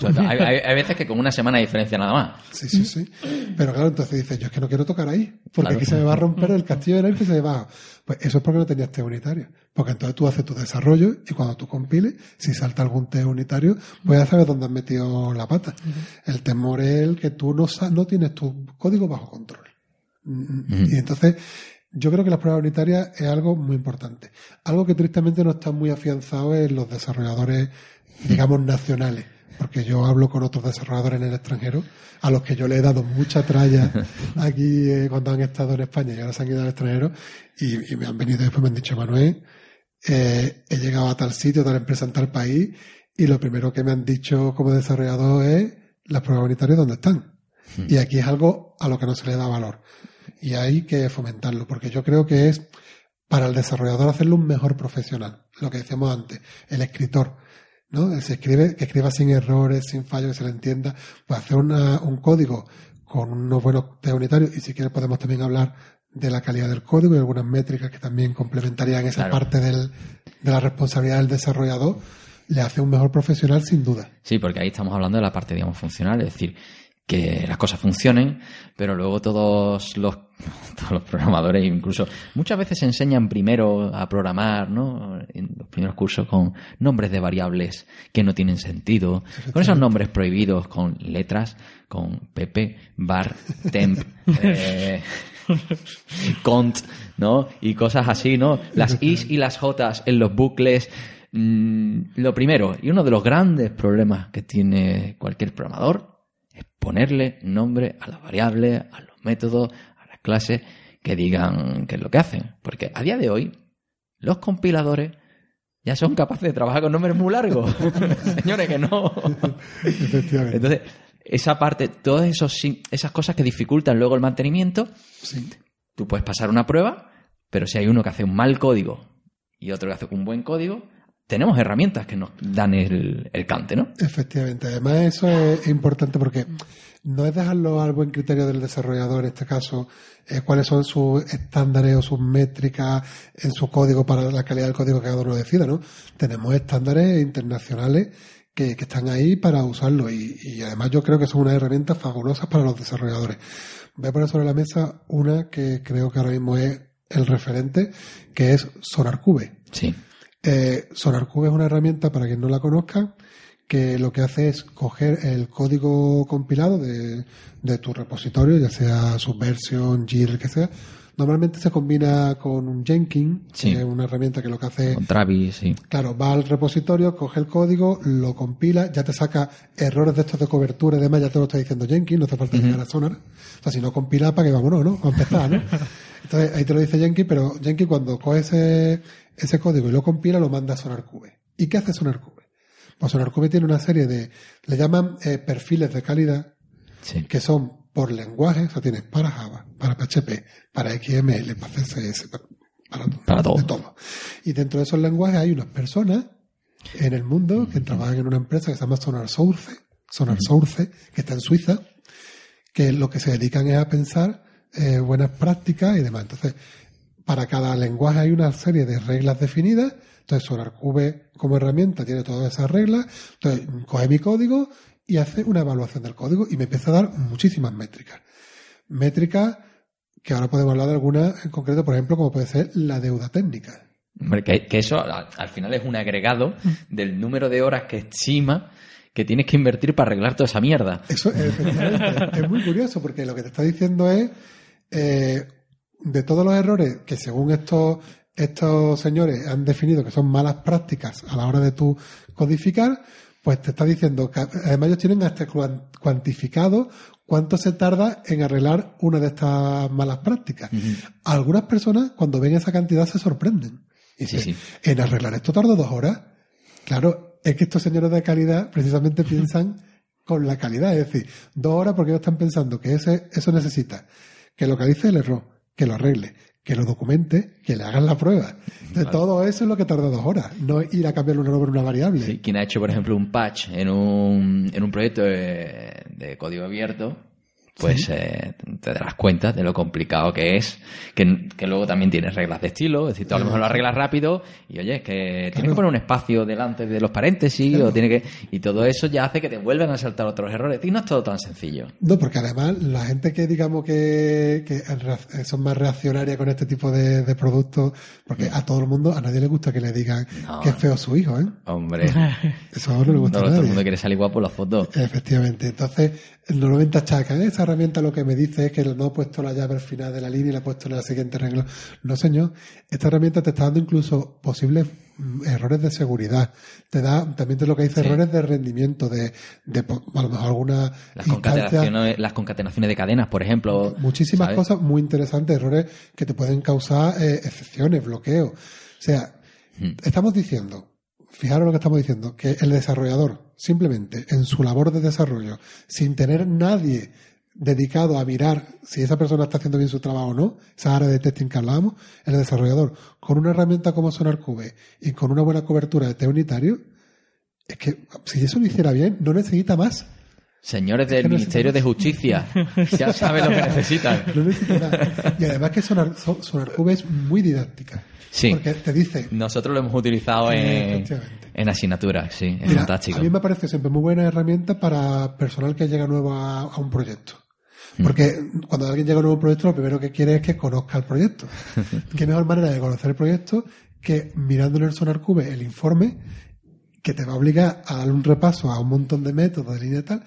hay, veces que con una semana de diferencia nada más. Sí, sí, sí. Pero claro, entonces dices, yo es que no quiero tocar ahí, porque aquí se me va a romper el castillo de naipes y se me va. Pues eso es porque no tenías test unitario. Porque entonces tú haces tu desarrollo y cuando tú compiles, si salta algún test unitario, pues ya sabes dónde has metido la pata. El temor es el que tú no, no tienes tu código bajo control. Y entonces, yo creo que las pruebas unitarias es algo muy importante. Algo que tristemente no está muy afianzado en los desarrolladores, digamos, nacionales porque yo hablo con otros desarrolladores en el extranjero, a los que yo le he dado mucha tralla aquí eh, cuando han estado en España y ahora se han ido al extranjero, y, me han venido y después me han dicho, Manuel, eh, he llegado a tal sitio, tal empresa en tal país, y lo primero que me han dicho como desarrollador es las pruebas unitarias dónde están. Hmm. Y aquí es algo a lo que no se le da valor. Y hay que fomentarlo, porque yo creo que es para el desarrollador hacerlo un mejor profesional. Lo que decíamos antes, el escritor ¿no? Se escribe, que escriba sin errores, sin fallos, que se le entienda, pues hacer una, un código con unos buenos test unitarios y si quieres podemos también hablar de la calidad del código y algunas métricas que también complementarían esa parte del, de la responsabilidad del desarrollador, le hace un mejor profesional sin duda. Sí, porque ahí estamos hablando de la parte, digamos, funcional, es decir, que las cosas funcionen, pero luego todos los, todos los programadores, incluso muchas veces se enseñan primero a programar, ¿no? En los primeros cursos con nombres de variables que no tienen sentido, con esos nombres prohibidos, con letras, con PP, bar, temp, eh, cont, ¿no? Y cosas así, ¿no? Las is y las jotas en los bucles. Mm, lo primero, y uno de los grandes problemas que tiene cualquier programador ponerle nombre a las variables, a los métodos, a las clases que digan qué es lo que hacen. Porque a día de hoy, los compiladores ya son capaces de trabajar con nombres muy largos. Señores, que no. Efectivamente. Entonces, esa parte, todas esos, esas cosas que dificultan luego el mantenimiento, tú puedes pasar una prueba, pero si hay uno que hace un mal código y otro que hace un buen código, tenemos herramientas que nos dan el, el cante, ¿no? Efectivamente. Además, eso es importante porque no es dejarlo al buen criterio del desarrollador, en este caso, eh, cuáles son sus estándares o sus métricas en su código para la calidad del código que cada uno decida, ¿no? Tenemos estándares internacionales que, que están ahí para usarlo y, y además yo creo que son unas herramientas fabulosas para los desarrolladores. Voy a poner sobre la mesa una que creo que ahora mismo es el referente, que es SonarCube. Sí. Eh, SonarCube es una herramienta, para quien no la conozca, que lo que hace es coger el código compilado de, de tu repositorio, ya sea Subversion, Jira, el que sea. Normalmente se combina con un Jenkins, Sí. que es una herramienta que lo que hace Con Travis, sí. Claro, va al repositorio, coge el código, lo compila, ya te saca errores de estos de cobertura y demás, ya te lo está diciendo Jenkins, no hace falta llegar a Sonar. O sea, si no compila, para que vámonos, ¿no? A empezar, ¿no? Entonces, ahí te lo dice Jenkins, pero Jenkins cuando coge ese, ese código y lo compila, lo manda a SonarCube. ¿Y qué hace SonarCube? Pues SonarCube tiene una serie de, le llaman eh, perfiles de calidad, Sí. que son por lenguaje, o sea, tienes para Java, para PHP, para XML, para CSS, para, para, Para todo. de todo. Y dentro de esos lenguajes hay unas personas en el mundo que trabajan en una empresa que se llama Sonar Source, Sonar Source, que está en Suiza, que lo que se dedican es a pensar eh, buenas prácticas y demás. Entonces, para cada lenguaje hay una serie de reglas definidas. Entonces, SonarCube como herramienta tiene todas esas reglas. Entonces, coge mi código y hace una evaluación del código y me empieza a dar muchísimas métricas. Métricas que ahora podemos hablar de algunas en concreto, por ejemplo, como puede ser la deuda técnica. Hombre, que, que eso al, al final es un agregado del número de horas que estima que tienes que invertir para arreglar toda esa mierda. Eso efectivamente, es muy curioso porque lo que te está diciendo es eh, de todos los errores que según estos estos señores han definido que son malas prácticas a la hora de tu codificar, pues te está diciendo que además ellos tienen hasta cuan- cuantificado cuánto se tarda en arreglar una de estas malas prácticas. Algunas personas cuando ven esa cantidad se sorprenden. Y Sí, dicen, sí. en arreglar esto tardo dos horas. Claro, es que estos señores de calidad precisamente piensan con la calidad. Es decir, dos horas porque ellos están pensando que ese, eso necesita que localice el error, que lo arregle, que lo documente, que le hagan la prueba. De todo eso es lo que tarda dos horas, no ir a cambiar una por una variable. Sí, quien ha hecho, por ejemplo, un patch en un, en un proyecto de, de código abierto, pues eh, te darás cuenta de lo complicado que es, que, que luego también tienes reglas de estilo, es decir, tú a lo mejor lo arreglas rápido y oye, es que tienes que poner un espacio delante de los paréntesis o tiene que y todo eso ya hace que te vuelvan a saltar otros errores y no es todo tan sencillo. No, porque además la gente que digamos que, que son más reaccionarias con este tipo de, de productos, porque a todo el mundo, a nadie le gusta que le digan No. que es feo su hijo, ¿eh? Hombre, Eso no le gusta todo, a todo el mundo quiere salir guapo en las fotos. Efectivamente. Entonces, normalmente achacan. Esa herramienta lo que me dice es que no he puesto la llave al final de la línea y la he puesto en la siguiente regla. No, señor. Esta herramienta te está dando incluso posibles mm, errores de seguridad. Te da, también te lo que dice Sí. errores de rendimiento, de, de a lo mejor alguna Las concatenaciones, las concatenaciones de cadenas, por ejemplo. muchísimas ¿sabes? cosas muy interesantes, errores que te pueden causar eh, excepciones, bloqueos. O sea, Hmm. estamos diciendo, fijaros lo que estamos diciendo, que el desarrollador, simplemente en su labor de desarrollo, sin tener nadie dedicado a mirar si esa persona está haciendo bien su trabajo o no, esa área de testing que hablábamos, el desarrollador, con una herramienta como SonarCube y con una buena cobertura de test unitario, es que si eso lo hiciera bien, no necesita más. Señores del Ministerio de Justicia, ya saben lo que necesitan. No necesita nada. Y además que Sonar, So- SonarCube es muy didáctica. Sí. Porque te dice, Nosotros lo hemos utilizado en, en asignaturas, sí, es Mira, fantástico. A mí me parece siempre muy buena herramienta para personal que llega nuevo a, a un proyecto. Hmm. Porque cuando alguien llega a un nuevo proyecto, lo primero que quiere es que conozca el proyecto. Qué mejor manera de conocer el proyecto que mirando en el SonarCube el informe que te va a obligar a darle un repaso a un montón de métodos de línea y tal.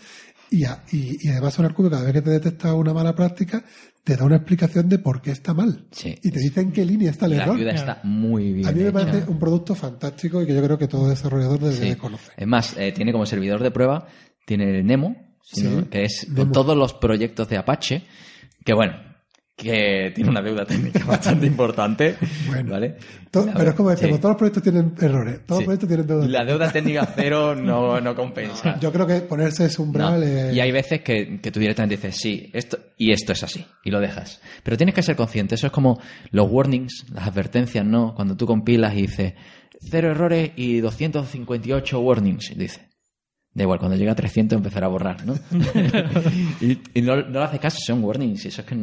Y, a- y, y además SonarCube, cada vez que te detecta una mala práctica, te da una explicación de por qué está mal. Sí. Y te dice en qué línea está el la error. ayuda está muy bien A mí me hecha. parece un producto fantástico y que yo creo que todo desarrollador debe Sí. conocer. Es más, eh, tiene como servidor de prueba, tiene el Nemo, si Sí, no- que es Nemo. todos los proyectos de Apache, que bueno, que tiene una deuda técnica bastante importante. Bueno. ¿vale? Pero es como decimos, Sí. todos los proyectos tienen errores, todos Sí. los proyectos tienen deudas. La deuda técnica cero no, no compensa. Yo creo que ponerse ese umbral No. eh, Y hay veces que, que tú directamente dices, sí, esto y esto es así, y lo dejas. Pero tienes que ser consciente, eso es como los warnings, las advertencias, ¿no? Cuando tú compilas y dices, cero errores y 258 warnings, y dices, da igual, cuando llega a 300 empezará a borrar, ¿no? y y no, no le haces caso, son warnings, y eso es que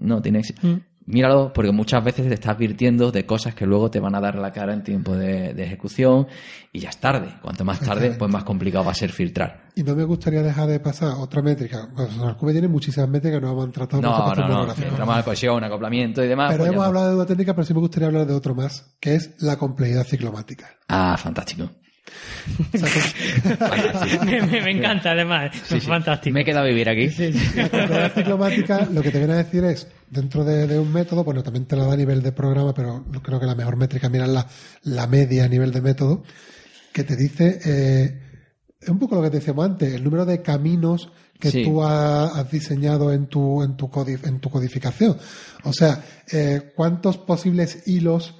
no tiene éxito. Mm. Míralo, porque muchas veces te estás advirtiendo de cosas que luego te van a dar la cara en tiempo de, de ejecución y ya es tarde. Cuanto más tarde, pues más complicado va a ser filtrar. Y no me gustaría dejar de pasar otra métrica. Bueno, Sonarcube tiene muchísimas métricas que no hemos tratado. No, no, no. Entramos cohesión, acoplamiento y demás. Pero pues hemos hablado de deuda técnica, pero sí me gustaría hablar de otro más, que es la complejidad ciclomática. Ah, fantástico. Me, me- me encanta, además. es fantástico. Me he quedado a vivir aquí. La complejidad ciclomática lo que te viene a decir es, dentro de, de un método, bueno, también te la da a nivel de programa, pero creo que la mejor métrica mira la, la media a nivel de método, que te dice, eh, es un poco lo que te decíamos antes, el número de caminos que Sí. tú ha- has diseñado en tu, en tu, codi- en tu codificación. O sea, eh, cuántos posibles hilos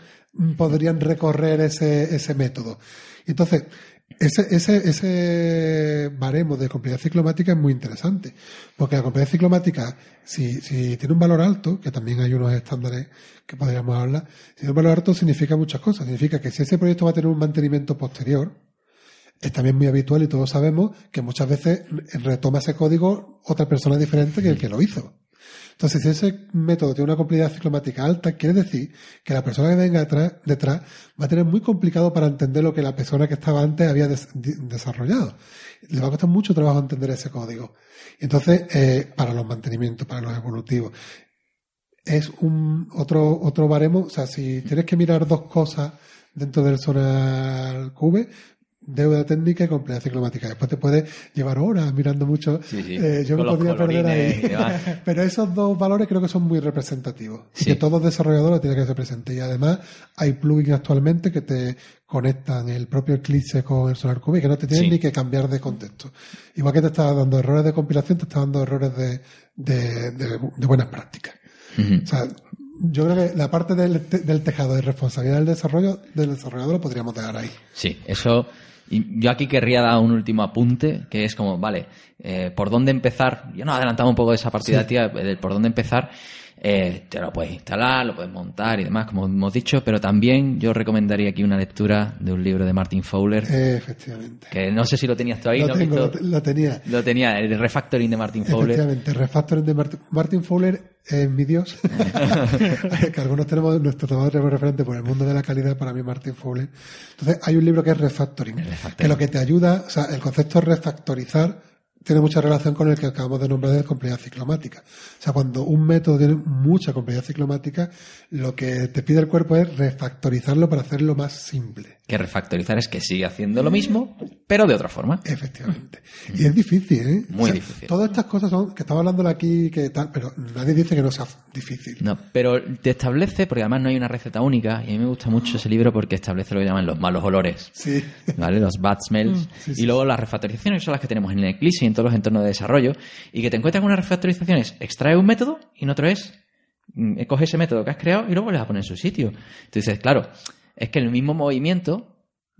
podrían recorrer ese, ese método. Entonces, ese, ese, ese baremo de complejidad ciclomática es muy interesante, porque la complejidad ciclomática, si, si tiene un valor alto, que también hay unos estándares que podríamos hablar, si tiene un valor alto significa muchas cosas. Significa que si ese proyecto va a tener un mantenimiento posterior, es también muy habitual y todos sabemos que muchas veces retoma ese código otra persona diferente que el que lo hizo. Entonces, si ese método tiene una complejidad ciclomática alta, quiere decir que la persona que venga detrás va a tener muy complicado para entender lo que la persona que estaba antes había desarrollado. Le va a costar mucho trabajo entender ese código. Entonces, eh, para los mantenimientos, para los evolutivos, es un otro, otro baremo. O sea, si tienes que mirar dos cosas dentro del Sonar Cube, deuda técnica y complejidad ciclomática. Después te puedes llevar horas mirando mucho. Sí, sí. Eh, yo Con me podría perder y ahí. Pero esos dos valores creo que son muy representativos. Y Sí. que todo desarrollador lo tiene que ser presente. Y además hay plugins actualmente que te conectan el propio Eclipse con el Solar Cube y que no te tienen ni que cambiar de contexto. Igual que te está dando errores de compilación, te está dando errores de, de, de- de buenas prácticas. O sea, yo creo que la parte del, del tejado de responsabilidad del desarrollo del desarrollador lo podríamos dejar ahí. Sí, eso. Y yo aquí querría dar un último apunte, que es como, vale, eh, ¿por dónde empezar? Yo nos adelantamos un poco de esa partida, tía, de por dónde empezar. Eh, te lo puedes instalar, lo puedes montar y demás, como hemos dicho, pero también yo recomendaría aquí una lectura de un libro de Martin Fowler, Eh, efectivamente. que no sé si lo tenías tú ahí, lo, ¿no? tengo, lo, Visto- te- lo tenía. Lo tenía, el refactoring de Martin Fowler. Efectivamente, refactoring de Martin, Martin Fowler es mi dios. que algunos tenemos nuestro trabajo tenemos referente por el mundo de la calidad, para mí Martin Fowler. Entonces, hay un libro que es refactoring, refactoring. que lo que te ayuda, o sea, el concepto de refactorizar tiene mucha relación con el que acabamos de nombrar de complejidad ciclomática. O sea, cuando un método tiene mucha complejidad ciclomática, lo que te pide el cuerpo es refactorizarlo para hacerlo más simple. Que refactorizar es que sigue haciendo lo mismo, pero de otra forma. Efectivamente. Y es difícil, ¿eh? Muy difícil. Todas estas cosas son, que estaba hablando aquí, que tal, pero nadie dice que no sea difícil. No, pero te establece, porque además no hay una receta única, y a mí me gusta mucho ese libro porque establece lo que llaman los malos olores. Sí. ¿Vale? Los bad smells. sí, y luego las refactorizaciones son las que tenemos en el Eclipse en todos los entornos de desarrollo. Y que te encuentras con una refactorización es extrae un método y en otro es mm, coge ese método que has creado y lo vuelves a poner en su sitio. Entonces, claro, es que el mismo movimiento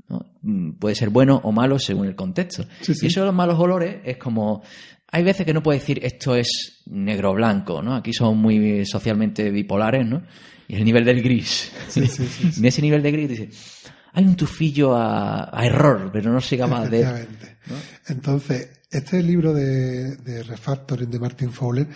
¿no? Mm, puede ser bueno o malo según el contexto. Sí, sí. Y eso de los malos olores es como... Hay veces que no puedes decir esto es negro o blanco, ¿no? Aquí son muy socialmente bipolares, ¿no? Y el nivel del gris. Sí. En ese nivel de gris dices, hay un tufillo a, a error, pero no soy capaz de... Efectivamente. Entonces, este libro de, de Refactoring de Martin Fowler,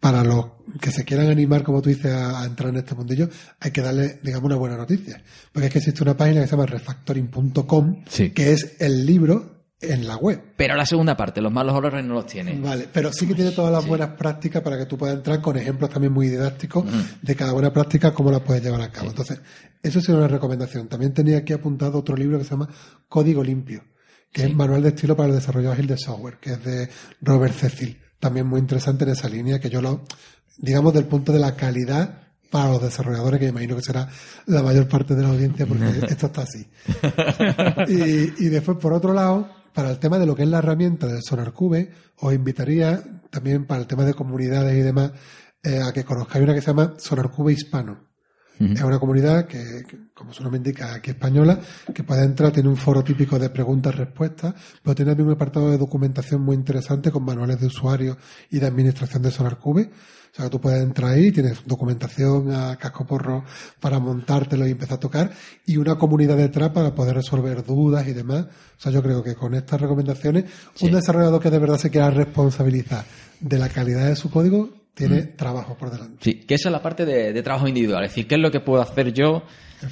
para los que se quieran animar, como tú dices, a, a entrar en este mundillo, hay que darle, digamos, una buena noticia. Porque es que existe una página que se llama refactoring.com, Sí. que es el libro en la web. Pero la segunda parte, los malos olores no los tiene. Vale, pero sí que tiene todas las Sí. buenas prácticas para que tú puedas entrar con ejemplos también muy didácticos de cada buena práctica, cómo la puedes llevar a cabo. Entonces, eso es una recomendación. También tenía aquí apuntado otro libro que se llama Código Limpio, que es Manual de Estilo para el Desarrollo Ágil de Software, que es de Robert Cecil. También muy interesante en esa línea, que yo lo, digamos, del punto de la calidad para los desarrolladores, que imagino que será la mayor parte de la audiencia, porque esto está así. Y, y después, por otro lado, para el tema de lo que es la herramienta del SonarCube, os invitaría también para el tema de comunidades y demás eh, a que conozcáis una que se llama SonarCube Hispano. Es una comunidad que, que, como su nombre indica, aquí española, que puede entrar, tiene un foro típico de preguntas-respuestas, pero tiene también un apartado de documentación muy interesante con manuales de usuario y de administración de SonarCube. O sea, que tú puedes entrar ahí, tienes documentación a casco porro para montártelo y empezar a tocar, y una comunidad detrás para poder resolver dudas y demás. O sea, yo creo que con estas recomendaciones, Sí. un desarrollador que de verdad se quiera responsabilizar de la calidad de su código, tiene trabajo por delante. Sí, que esa es la parte de, de trabajo individual. Es decir, ¿qué es lo que puedo hacer yo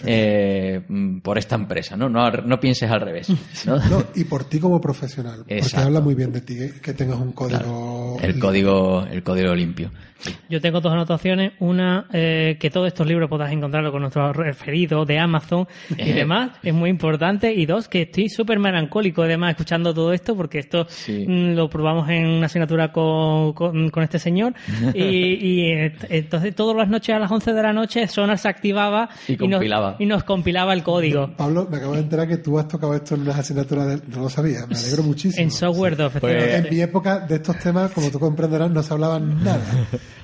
eh, por esta empresa? ¿no? No, no pienses al revés. ¿no? No, y por ti como profesional, porque Exacto. habla muy bien de ti ¿eh? que tengas un código. El código, el código limpio. Yo tengo dos anotaciones. Una, eh, que todos estos libros podrás encontrarlo con nuestros referidos de Amazon y demás. Es muy importante. Y dos, que estoy súper melancólico además escuchando todo esto porque esto Sí. mm, lo probamos en una asignatura con, con, con este señor. Y, y, entonces todas las noches a las 11 de la noche Sonar se activaba Y nos, compilaba. y nos compilaba el código. Pablo, me acabo de enterar que tú has tocado esto en unas asignaturas de... No lo sabía, me alegro muchísimo. En software 2, Pues. En mi época de estos temas, como tú comprenderás, no se hablaba nada.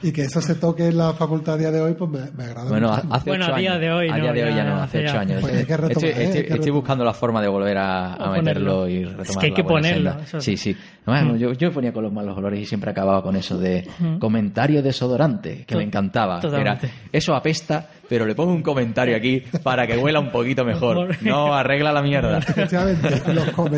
Y que eso se toque en la facultad a día de hoy, pues me, me agrada Bueno, mucho. hace Bueno, ocho a día años. de hoy A no, día de hoy ya ya no, hace ocho años. Pues hay que retomar, estoy, ¿eh? Hay estoy- que estoy buscando la forma de volver a, a meterlo ponerlo. y Es retomar que hay que ponerlo, eso Sí, sí. Bueno, yo, yo ponía con los malos olores y siempre acababa con eso de comentario desodorante, que To- me encantaba. totalmente. Era, eso apesta, pero le pongo un comentario aquí para que huela un poquito mejor. No arregla la mierda. Efectivamente,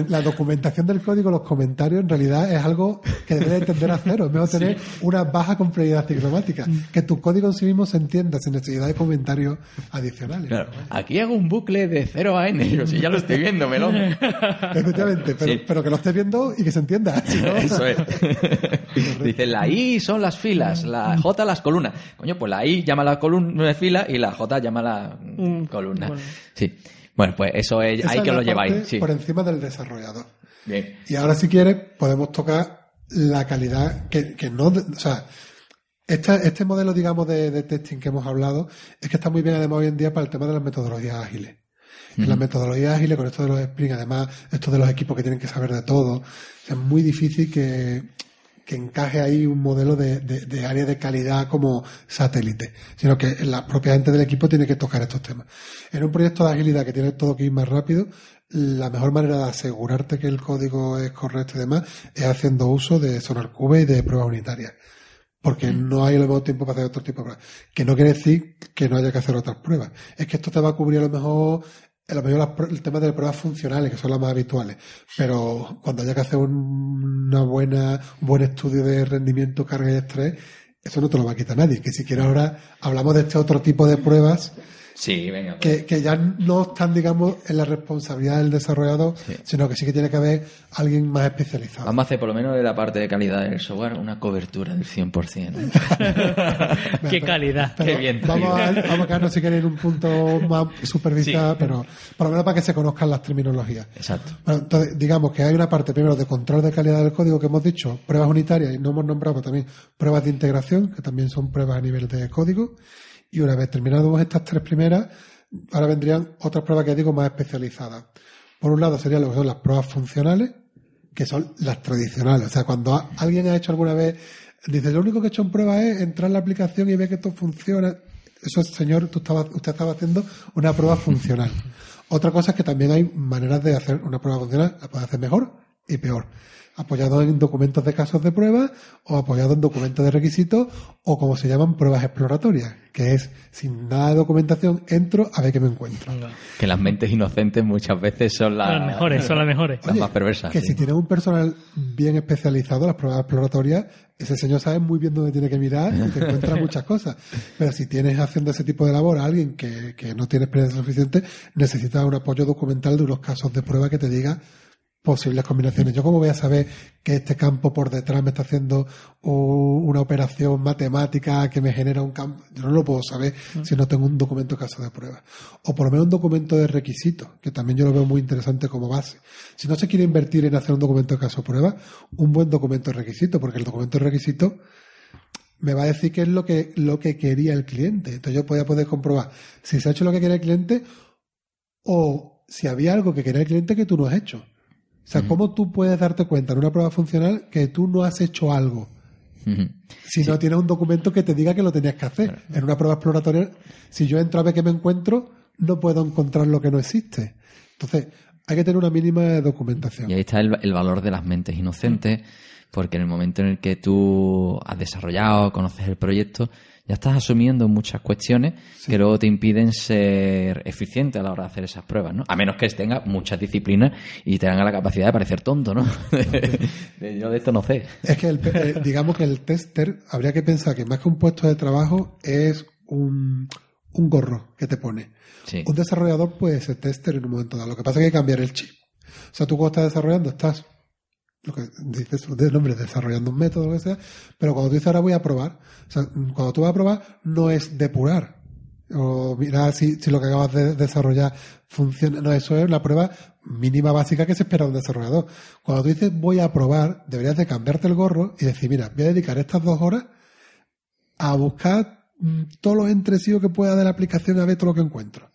la documentación del código, los comentarios, en realidad es algo que debe de entender a cero. Es mejor tener una baja complejidad ciclomática. Que tu código en sí mismo se entienda sin necesidad de comentarios adicionales. Claro, aquí hago un bucle de 0 a n. Yo, si ya lo estoy viendo, melón. Efectivamente, pero, Sí. pero que lo estés viendo y que se entienda. si no- Eso es. Dice, la I son las filas, la J las columnas. Coño, pues la I llama la columna de fila y la J llama la mm, columna. bueno. Sí. Bueno, pues eso es, Esa ahí es que la lo lleváis. parte Sí. Por encima del desarrollador. Bien. Y ahora, si quieres, podemos tocar la calidad que, que no. O sea, esta- este modelo, digamos, de, de testing que hemos hablado es que está muy bien, además, hoy en día para el tema de las metodologías ágiles. En las metodologías ágiles, con esto de los sprints, además, esto de los equipos que tienen que saber de todo, es muy difícil que, que encaje ahí un modelo de, de, de área de calidad como satélite, sino que la propia gente del equipo tiene que tocar estos temas. En un proyecto de agilidad que tiene todo que ir más rápido, la mejor manera de asegurarte que el código es correcto y demás es haciendo uso de SonarCube y de pruebas unitarias. Porque no hay a lo mejor tiempo para hacer otro tipo de pruebas. Que no quiere decir que no haya que hacer otras pruebas. Es que esto te va a cubrir a lo mejor, a lo mejor las pr- el tema de pruebas funcionales, que son las más habituales. Pero cuando haya que hacer un- una buena, un buen estudio de rendimiento, carga y estrés, eso no te lo va a quitar nadie. Que si quieres ahora hablamos de este otro tipo de pruebas Sí, venga. pues. que, que ya no están, digamos, en la responsabilidad del desarrollador, sino que sí que tiene que haber alguien más especializado. Vamos a hacer por lo menos de la parte de calidad del software una cobertura del 100%. ¿eh? Qué calidad. Pero Qué bien, vamos, a, vamos a quedarnos si queréis en un punto más supervisado, Sí. pero por lo menos para que se conozcan las terminologías. Exacto. Bueno, entonces, digamos que hay una parte primero de control de calidad del código que hemos dicho, pruebas unitarias y no hemos nombrado pero también pruebas de integración, que también son pruebas a nivel de código. Y una vez terminadas estas tres primeras, ahora vendrían otras pruebas que digo más especializadas. Por un lado serían lo que son las pruebas funcionales, que son las tradicionales. O sea, cuando alguien ha hecho alguna vez, dice, lo único que he hecho en prueba es entrar en la aplicación y ver que esto funciona. Eso, señor, tú estaba, usted estaba haciendo una prueba funcional. Otra cosa es que también hay maneras de hacer una prueba funcional, la puede hacer mejor y peor. Apoyado en documentos de casos de prueba o apoyado en documentos de requisitos o como se llaman pruebas exploratorias, que es sin nada de documentación entro a ver qué me encuentro. Que las mentes inocentes muchas veces son las, Las mejores, son las mejores. las más perversas. Que sí. si tienes un personal bien especializado, las pruebas exploratorias, ese señor sabe muy bien dónde tiene que mirar y te encuentra muchas cosas. Pero si tienes haciendo ese tipo de labor a alguien que, que no tiene experiencia suficiente, necesitas un apoyo documental de unos casos de prueba que te diga posibles combinaciones. Yo cómo voy a saber que este campo por detrás me está haciendo una operación matemática que me genera un campo. Yo no lo puedo saber si no tengo un documento de caso de prueba. O por lo menos un documento de requisitos, que también yo lo veo muy interesante como base. Si no se quiere invertir en hacer un documento de caso de prueba, un buen documento de requisito, porque el documento de requisito me va a decir qué es lo que, lo que quería el cliente. Entonces yo voy a poder comprobar si se ha hecho lo que quería el cliente o si había algo que quería el cliente que tú no has hecho. O sea, ¿cómo tú puedes darte cuenta en una prueba funcional que tú no has hecho algo Si no tienes un documento que te diga que lo tenías que hacer. En una prueba exploratoria, si yo entro a ver qué me encuentro, no puedo encontrar lo que no existe. Entonces, hay que tener una mínima documentación. Y ahí está el, el valor de las mentes inocentes, porque en el momento en el que tú has desarrollado, conoces el proyecto, ya estás asumiendo muchas cuestiones que luego te impiden ser eficiente a la hora de hacer esas pruebas, ¿no? A menos que tengas muchas disciplinas y tengan la capacidad de parecer tonto, ¿no? Yo de esto no sé. Es que, el, eh, digamos que el tester, habría que pensar que más que un puesto de trabajo es un, un gorro que te pone. Sí. Un desarrollador puede ser tester en un momento dado. Lo que pasa es que hay que cambiar el chip. O sea, tú cuando estás desarrollando estás, lo que dices tú, de nombre, desarrollando un método, lo que sea, pero cuando tú dices ahora voy a probar, o sea, cuando tú vas a probar no es depurar o mirar si, si lo que acabas de desarrollar funciona. No, eso es la prueba mínima básica que se espera de un desarrollador. Cuando tú dices voy a probar, deberías de cambiarte el gorro y decir, mira, voy a dedicar estas dos horas a buscar mm, todos los entresijos que pueda de la aplicación a ver todo lo que encuentro.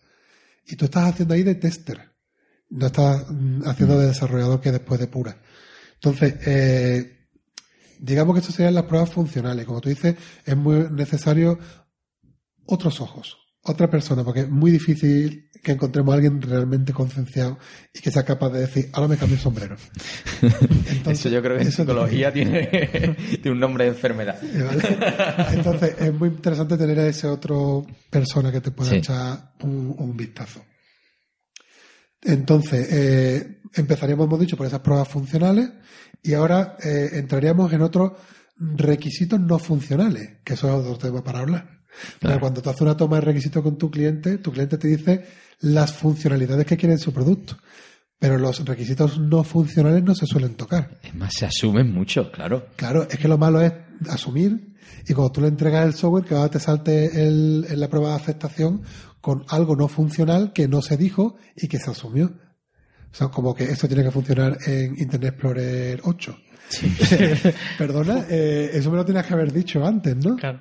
Y tú estás haciendo ahí de tester. No estás mm, haciendo de desarrollador que después de pura. Entonces, eh, digamos que estas serían las pruebas funcionales. Como tú dices, es muy necesario otros ojos, otra persona, porque es muy difícil que encontremos a alguien realmente concienciado y que sea capaz de decir, ahora me cambio el sombrero. Entonces, eso yo creo que en psicología tiene, tiene un nombre de enfermedad. ¿vale? Entonces, es muy interesante tener a ese otro persona que te pueda Sí. echar un, un vistazo. Entonces, eh, empezaríamos, hemos dicho, por esas pruebas funcionales y ahora eh, entraríamos en otros requisitos no funcionales, que eso es otro tema para hablar. Cuando tú haces una toma de requisitos con tu cliente, tu cliente te dice las funcionalidades que quiere en su producto. Pero los requisitos no funcionales no se suelen tocar. Es más, se asumen mucho, claro. Claro, es que lo malo es asumir y cuando tú le entregas el software que ahora te salte el, en la prueba de aceptación con algo no funcional que no se dijo y que se asumió. O sea, como que esto tiene que funcionar en Internet Explorer 8. Perdona, eh, eso me lo tenías que haber dicho antes, ¿no? Claro.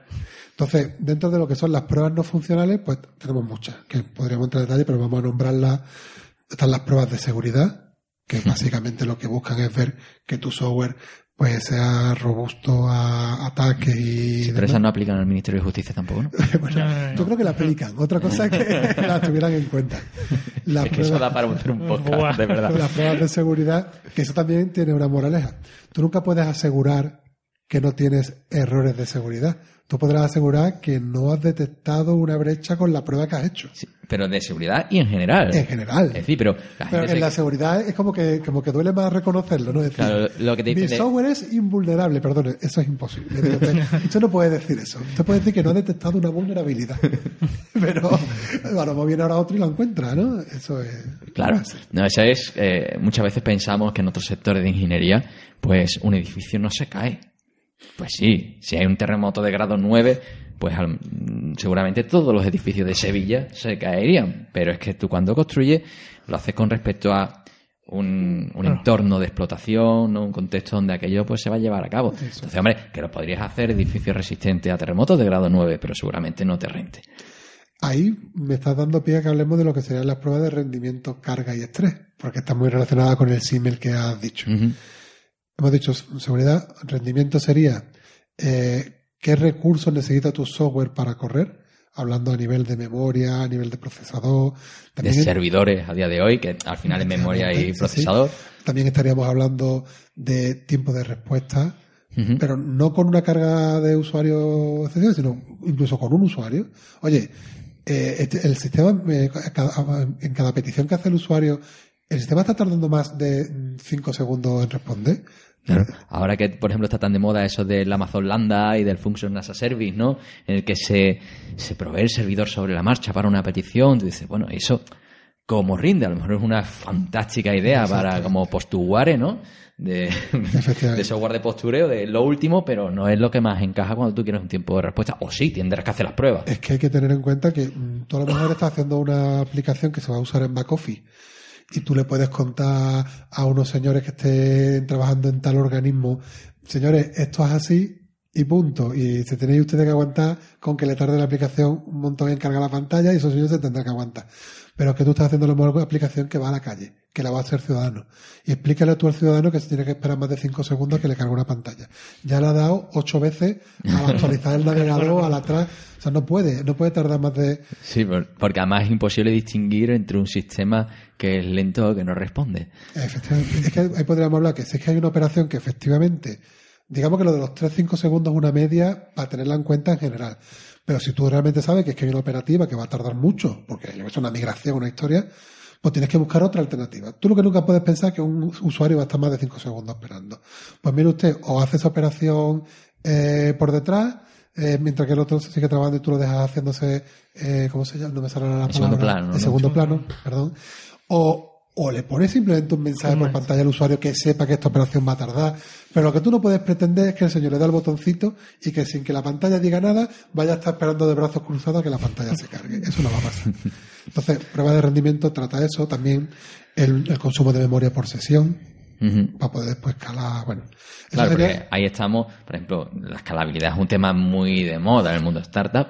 Entonces, dentro de lo que son las pruebas no funcionales, pues tenemos muchas, que podríamos entrar en detalle, pero vamos a nombrarlas. Están las pruebas de seguridad, que básicamente lo que buscan es ver que tu software pues sea robusto a ataques y Sí, pero esas no aplican al Ministerio de Justicia tampoco, ¿no? Bueno, No, no, no. Yo creo que la aplican. Otra cosa es que la tuvieran en cuenta. Las es que eso pruebas- da para hacer un podcast, Buah. de verdad. las pruebas de seguridad, que eso también tiene una moraleja. Tú nunca puedes asegurar que no tienes errores de seguridad. Tú podrás asegurar que no has detectado una brecha con la prueba que has hecho. Sí, pero de seguridad y en general. En general. Es decir, pero la Pero en se- la seguridad es como que, como que duele más reconocerlo, ¿no? Es decir, Claro, lo que te mi de- software es invulnerable, perdón, eso es imposible. Usted, no puede decir eso. Usted puede decir que no ha detectado una vulnerabilidad. Pero a lo mejor viene ahora otro y lo encuentra, ¿no? Eso es. Claro, no, eso es, eh, muchas veces pensamos que en otros sectores de ingeniería, pues un edificio no se cae. Pues sí, si hay un terremoto de grado 9, pues al- seguramente todos los edificios de Sevilla se caerían. Pero es que tú cuando construyes lo haces con respecto a un, un entorno de explotación, ¿no? un contexto donde aquello pues se va a llevar a cabo. Entonces, hombre, que lo podrías hacer edificios resistentes a terremotos de grado 9, pero seguramente no te rente. Ahí me estás dando pie a que hablemos de lo que serían las pruebas de rendimiento, carga y estrés, porque está muy relacionada con el símil que has dicho. Hemos dicho seguridad, rendimiento sería eh, qué recursos necesita tu software para correr, hablando a nivel de memoria, a nivel de procesador. De servidores a día de hoy, que al final es memoria y sí. procesador. también estaríamos hablando de tiempo de respuesta, pero no con una carga de usuario excesiva, sino incluso con un usuario. Oye, eh, este- el sistema, eh, cada- en cada petición que hace el usuario, ¿el sistema está tardando más de 5 segundos en responder? Claro. Ahora que, por ejemplo, está tan de moda eso del Amazon Lambda y del Function as a Service, ¿no? En el que se, se provee el servidor sobre la marcha para una petición. Tú dices, bueno, eso, como rinde, a lo mejor es una fantástica idea para como postuare, ¿no? De, de software de postureo, de lo último, pero no es lo que más encaja cuando tú quieres un tiempo de respuesta. O sí, tendrás que hacer las pruebas. Es que hay que tener en cuenta que mm, tú a lo mejor estás haciendo una aplicación que se va a usar en backoffice y tú le puedes contar a unos señores que estén trabajando en tal organismo, señores, esto es así y punto. Y se tenéis ustedes que aguantar con que le tarde la aplicación un montón en cargar la pantalla y esos señores se tendrán que aguantar. Pero es que tú estás haciendo lo mismo aplicación que va a la calle, que la va a hacer ciudadano. Y explícale tú al ciudadano que se tiene que esperar más de 5 segundos que le cargue una pantalla. Ya le ha dado ocho veces a actualizar el navegador, al atrás. O sea, no puede, no puede tardar más de... Sí, porque además es imposible distinguir entre un sistema que es lento o que no responde. Efectivamente. Es que ahí podríamos hablar que si es que hay una operación que efectivamente digamos que lo de los 3-5 segundos es una media para tenerla en cuenta en general. Pero si tú realmente sabes que es que hay una operativa que va a tardar mucho, porque es una migración, una historia, pues tienes que buscar otra alternativa. Tú lo que nunca puedes pensar es que un usuario va a estar más de 5 segundos esperando. Pues mire usted, o hace esa operación eh, por detrás, eh, mientras que el otro se sigue trabajando y tú lo dejas haciéndose, eh, ¿cómo se llama? No me sale la palabra. segundo plano. El segundo plano, perdón. O, o le pones simplemente un mensaje por pantalla al usuario que sepa que esta operación va a tardar. Pero lo que tú no puedes pretender es que el señor le dé el botoncito y que sin que la pantalla diga nada vaya a estar esperando de brazos cruzados a que la pantalla se cargue. Eso no va a pasar. Entonces, prueba de rendimiento trata eso. También el, el consumo de memoria por sesión para poder después escalar. Bueno, claro, porque ahí estamos, por ejemplo, la escalabilidad es un tema muy de moda en el mundo startup.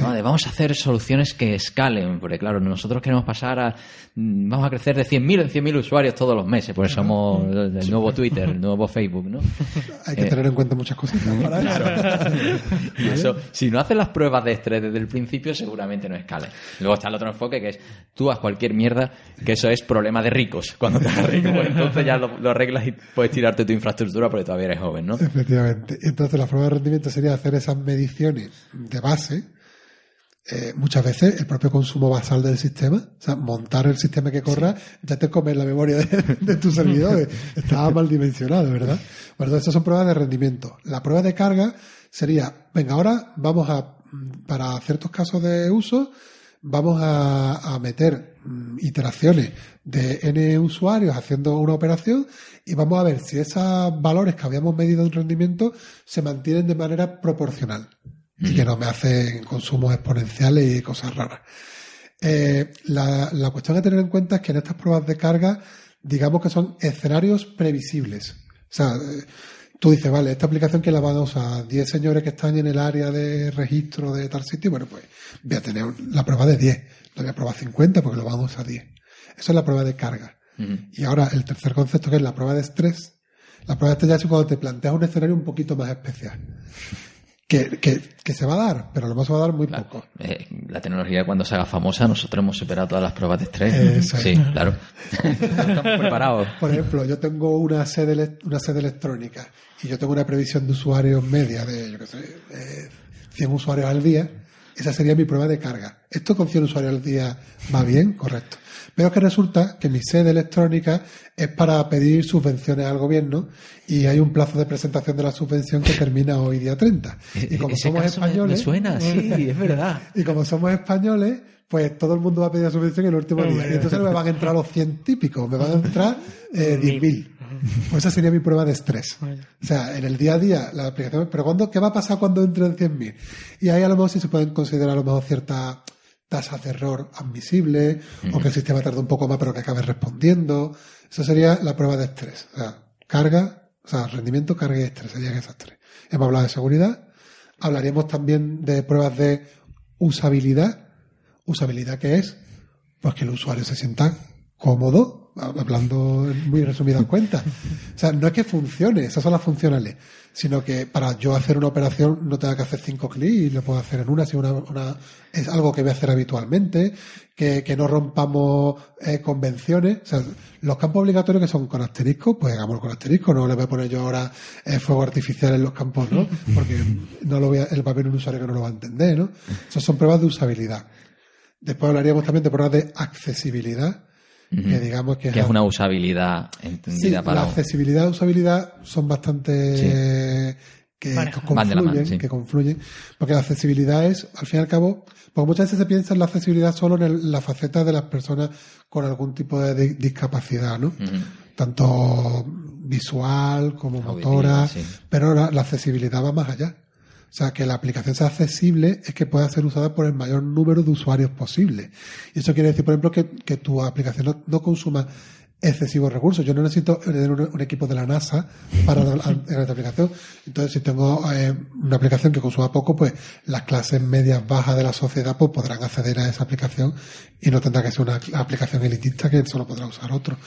vamos a hacer soluciones que escalen, porque claro, nosotros queremos pasar a. Mm, vamos a crecer de 100.000 en 100.000 usuarios todos los meses, pues somos el nuevo Twitter, el nuevo Facebook, ¿no? Hay que eh, tener en cuenta muchas cosas. y eso, si no haces las pruebas de estrés desde el principio, seguramente no escale. Luego está el otro enfoque que es tú haz cualquier mierda, que eso es problema de ricos. Cuando te hagas rico, pues entonces ya lo reglas y puedes tirarte tu infraestructura porque todavía eres joven, ¿no? Efectivamente. Entonces la forma de rendimiento sería hacer esas mediciones de base. Eh, muchas veces el propio consumo basal del sistema, o sea, montar el sistema que corra, ya te comes la memoria de, tus servidores. Estaba mal dimensionado, ¿verdad? Bueno, entonces, estas son pruebas de rendimiento. La prueba de carga sería, venga, ahora vamos a, para ciertos casos de uso, vamos a, meter mm, iteraciones de n usuarios haciendo una operación y vamos a ver si esos valores que habíamos medido en rendimiento se mantienen de manera proporcional y que no me hacen consumos exponenciales y cosas raras. Eh, la, la cuestión a tener en cuenta es que en estas pruebas de carga, digamos que son escenarios previsibles. O sea, tú dices, vale, esta aplicación que la van a usar 10 señores que están en el área de registro de tal sitio, bueno, pues voy a tener la prueba de 10, no voy a probar 50 porque lo van a usar 10. Eso es la prueba de carga. Y ahora el tercer concepto que es la prueba de estrés. La prueba de estrés ya es cuando te planteas un escenario un poquito más especial. Que, que, se va a dar, pero lo más se va a dar muy poco. Eh, la tecnología cuando se haga famosa, nosotros hemos superado todas las pruebas de estrés. sí, claro. Estamos preparados. Por ejemplo, yo tengo una sede, una sede electrónica y yo tengo una previsión de usuarios media de, yo qué sé, 100 usuarios al día. Esa sería mi prueba de carga. ¿Esto con 100 usuarios al día va bien? Correcto. Pero que resulta que mi sede electrónica es para pedir subvenciones al gobierno y hay un plazo de presentación de la subvención que termina hoy día 30. Y como somos españoles... Me suena, sí, es verdad. Y como somos españoles, pues todo el mundo va a pedir la subvención en el último día. Y entonces me van a entrar los 100 típicos, me van a entrar eh, 10.000. Pues esa sería mi prueba de estrés. O sea, en el día a día, la aplicación, pero ¿cuándo, ¿qué va a pasar cuando entren 100.000? Y ahí a lo mejor sí se pueden considerar a lo mejor cierta tasas de error admisibles, o que el sistema tarde un poco más pero que acabe respondiendo. Eso sería la prueba de estrés. O sea, carga, o sea, rendimiento, carga y estrés, serían esas tres. Hemos hablado de seguridad, hablaríamos también de pruebas de usabilidad. Usabilidad que es, pues que el usuario se sienta cómodo hablando en muy resumidas cuentas. O sea, no es que funcione, esas son las funcionales, sino que para yo hacer una operación no tenga que hacer cinco clics y lo puedo hacer en una, si una, una es algo que voy a hacer habitualmente, que, que no rompamos eh, convenciones. O sea, los campos obligatorios que son con asterisco, pues hagamos con asterisco, no le voy a poner yo ahora eh, fuego artificial en los campos, ¿no? Porque no lo voy a, el papel un usuario que no lo va a entender, ¿no? Esas son pruebas de usabilidad. Después hablaríamos también de pruebas de accesibilidad, que digamos que, es, una usabilidad entendida para... La accesibilidad y usabilidad son bastante... Que, confluyen, que confluyen, porque la accesibilidad es, al fin y al cabo, porque muchas veces se piensa en la accesibilidad solo en la faceta de las personas con algún tipo de discapacidad, ¿no? Tanto visual como motora, pero la accesibilidad va más allá. O sea, que la aplicación sea accesible es que pueda ser usada por el mayor número de usuarios posible. Y eso quiere decir, por ejemplo, que, tu aplicación no, consuma excesivos recursos. Yo no necesito tener un, equipo de la NASA para esta aplicación. Entonces, si tengo eh, una aplicación que consuma poco, pues las clases medias bajas de la sociedad pues podrán acceder a esa aplicación y no tendrá que ser una aplicación elitista que solo podrá usar otro.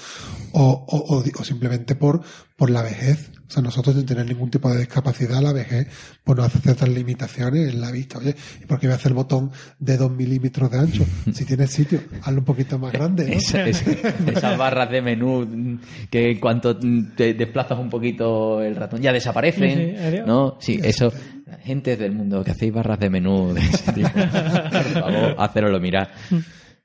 O, o, o, o simplemente por, por la vejez. O sea, nosotros sin tener ningún tipo de discapacidad, la vejez pues nos hace ciertas limitaciones en la vista. Oye, ¿y por qué voy a hacer el botón de dos milímetros de ancho? Si tienes sitio, hazlo un poquito más grande. ¿no? Esa- esa- esas barras de menú que en cuanto te desplazas un poquito el ratón ya desaparecen, Sí, sí. ¿no? Sí, eso. Gente del mundo que hacéis barras de menú de ese tipo, por favor, haceroslo mirar.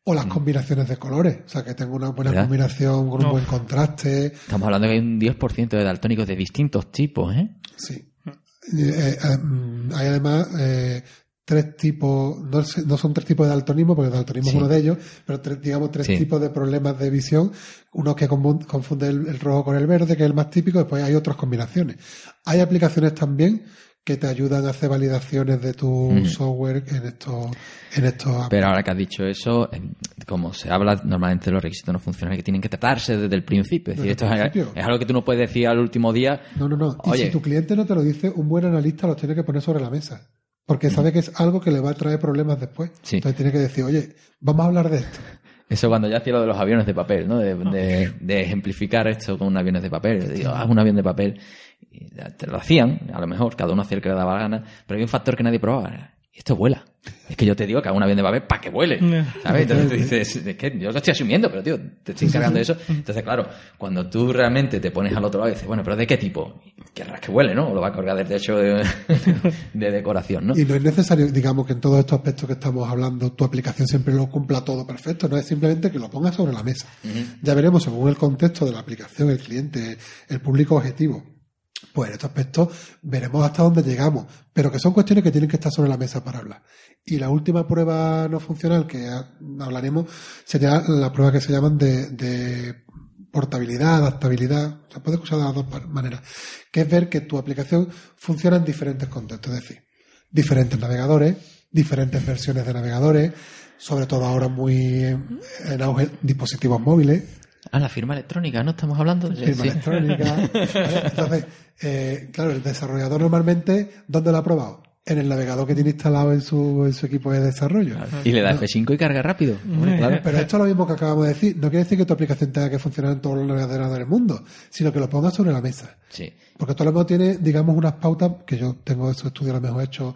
O las combinaciones de colores. O sea, que tenga una buena ¿Verdad? combinación con un No. buen contraste. Estamos hablando que hay un 10% de daltónicos de distintos tipos, ¿eh? Sí. Eh, eh, mm, hay además eh, tres tipos, no, son tres tipos de daltonismo, porque el daltonismo Sí. es uno de ellos, pero tres, digamos tres Sí. tipos de problemas de visión. Uno que confu- confunde el, el rojo con el verde, que es el más típico, después hay otras combinaciones. Hay aplicaciones también que te ayudan a hacer validaciones de tu Mm. software en estos, en estos Pero ahora que has dicho eso, como se habla normalmente de los requisitos no funcionales que tienen que tratarse desde el principio. Es decir, Desde esto el es, principio. es algo que tú no puedes decir al último día. No, no, no. Y si tu cliente no te lo dice, un buen analista lo tiene que poner sobre la mesa. Porque sabe que es algo que le va a traer problemas después. Sí. Entonces tiene que decir, oye, vamos a hablar de esto. Eso cuando ya hacía lo de los aviones de papel, ¿no? De, de- de ejemplificar esto con aviones de papel. Digo, haz un avión de papel. Y ya te lo hacían, a lo mejor, cada uno hacía el que le daba la gana, pero había un factor que nadie probaba. Y esto vuela. Es que yo te digo que hago un avión de papel para que vuele. ¿Sabes? Entonces tú dices, es que yo lo estoy asumiendo, pero tío, te estoy encargando de eso. Entonces, claro, cuando tú realmente te pones al otro lado y dices, bueno, pero ¿de qué tipo? Querrás que vuele, ¿no? O lo va a colgar del techo de, de decoración, ¿no? Y no es necesario, digamos, que en todos estos aspectos que estamos hablando, tu aplicación siempre lo cumpla todo perfecto. No es simplemente que lo pongas sobre la mesa. Ya veremos, según el contexto de la aplicación, el cliente, el público objetivo. Pues en estos aspectos veremos hasta dónde llegamos, pero que son cuestiones que tienen que estar sobre la mesa para hablar. Y la última prueba no funcional que ha- hablaremos sería la prueba que se llaman de, de portabilidad, adaptabilidad, se puede usar de las dos maneras, que es ver que tu aplicación funciona en diferentes contextos, es decir, diferentes navegadores, diferentes versiones de navegadores, sobre todo ahora muy en auge dispositivos móviles, Ah, la firma electrónica, ¿no? Estamos hablando de firma sí. electrónica. ¿vale? Entonces, eh, claro, el desarrollador normalmente, ¿dónde lo ha probado? En el navegador que tiene instalado en su, en su equipo de desarrollo. Y le da F5 y carga rápido. Claro. Pero esto es lo mismo que acabamos de decir. No quiere decir que tu aplicación tenga que funcionar en todos los navegadores del mundo, sino que lo pongas sobre la mesa. Sí. Porque todo lo mismo tiene, digamos, unas pautas que yo tengo esos estudios a lo mejor hechos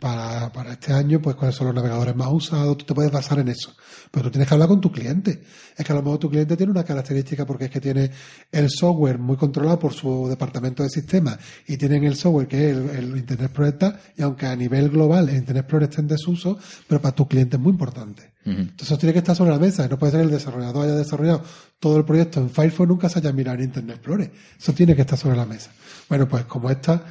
para, para este año, pues cuáles son los navegadores más usados, tú te puedes basar en eso. Pero tú tienes que hablar con tu cliente. Es que a lo mejor tu cliente tiene una característica porque es que tiene el software muy controlado por su departamento de sistemas y tienen el software que es el, el Internet Explorer y aunque a nivel global el Internet Explorer esté en desuso, pero para tu cliente es muy importante. Entonces eso tiene que estar sobre la mesa. No puede ser que el desarrollador haya desarrollado todo el proyecto en Firefox nunca se haya mirado en Internet Explorer. Eso tiene que estar sobre la mesa. Bueno, pues como esta,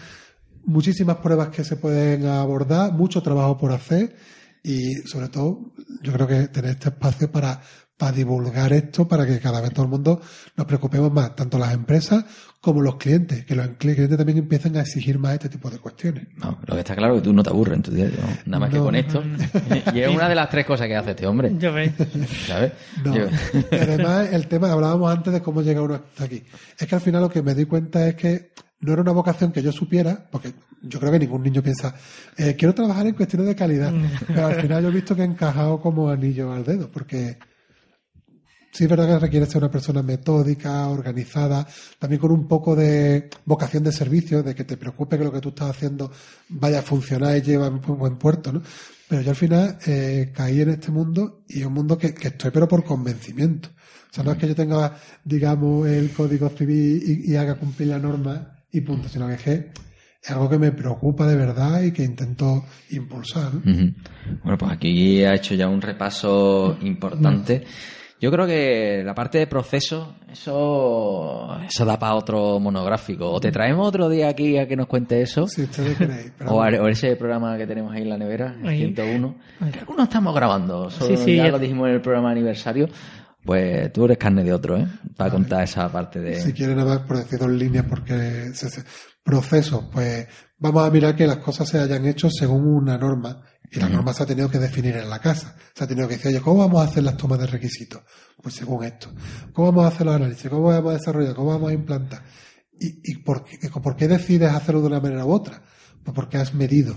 muchísimas pruebas que se pueden abordar, mucho trabajo por hacer y sobre todo yo creo que tener este espacio para, para divulgar esto, para que cada vez todo el mundo nos preocupemos más, tanto las empresas como los clientes, que los clientes también empiecen a exigir más este tipo de cuestiones. No, lo que está claro es que tú no te aburres en tu día, ¿no? nada más que con esto. Y es una de las tres cosas que hace este hombre. Yo veis. ¿Sabes? No. Yo- Y además, el tema, hablábamos antes de cómo llega uno hasta aquí. Es que al final lo que me di cuenta es que no era una vocación que yo supiera, porque yo creo que ningún niño piensa, eh, quiero trabajar en cuestiones de calidad. Pero al final yo he visto que he encajado como anillo al dedo, porque sí es verdad que requiere ser una persona metódica, organizada, también con un poco de vocación de servicio, de que te preocupe que lo que tú estás haciendo vaya a funcionar y lleve a un buen puerto, ¿no? Pero yo al final eh, caí en este mundo y es un mundo que, que estoy pero por convencimiento. O sea, no es que yo tenga, digamos, el código civil y, y haga cumplir la norma y punto, sino que es que es algo que me preocupa de verdad y que intento impulsar. Bueno, pues aquí ha hecho ya un repaso importante. Yo creo que la parte de proceso, eso, eso da para otro monográfico. O te traemos otro día aquí a que nos cuente eso. Si ustedes queréis. Pero O, a- o ese programa que tenemos ahí en la nevera, el Ahí. 101. Que algunos estamos grabando. solo Sí, sí, ya ya- lo dijimos en el programa aniversario. Pues tú eres carne de otro, ¿eh? Para contar esa parte de... Si quieren nada más por decir dos líneas, porque se, se- proceso, pues vamos a mirar que las cosas se hayan hecho según una norma Y la norma se ha tenido que definir en la casa. Se ha tenido que decir, oye, ¿cómo vamos a hacer las tomas de requisitos? Pues según esto. ¿Cómo vamos a hacer los análisis? ¿Cómo vamos a desarrollar? ¿Cómo vamos a implantar? ¿Y, y por, qué, por qué decides hacerlo de una manera u otra? Pues porque has medido.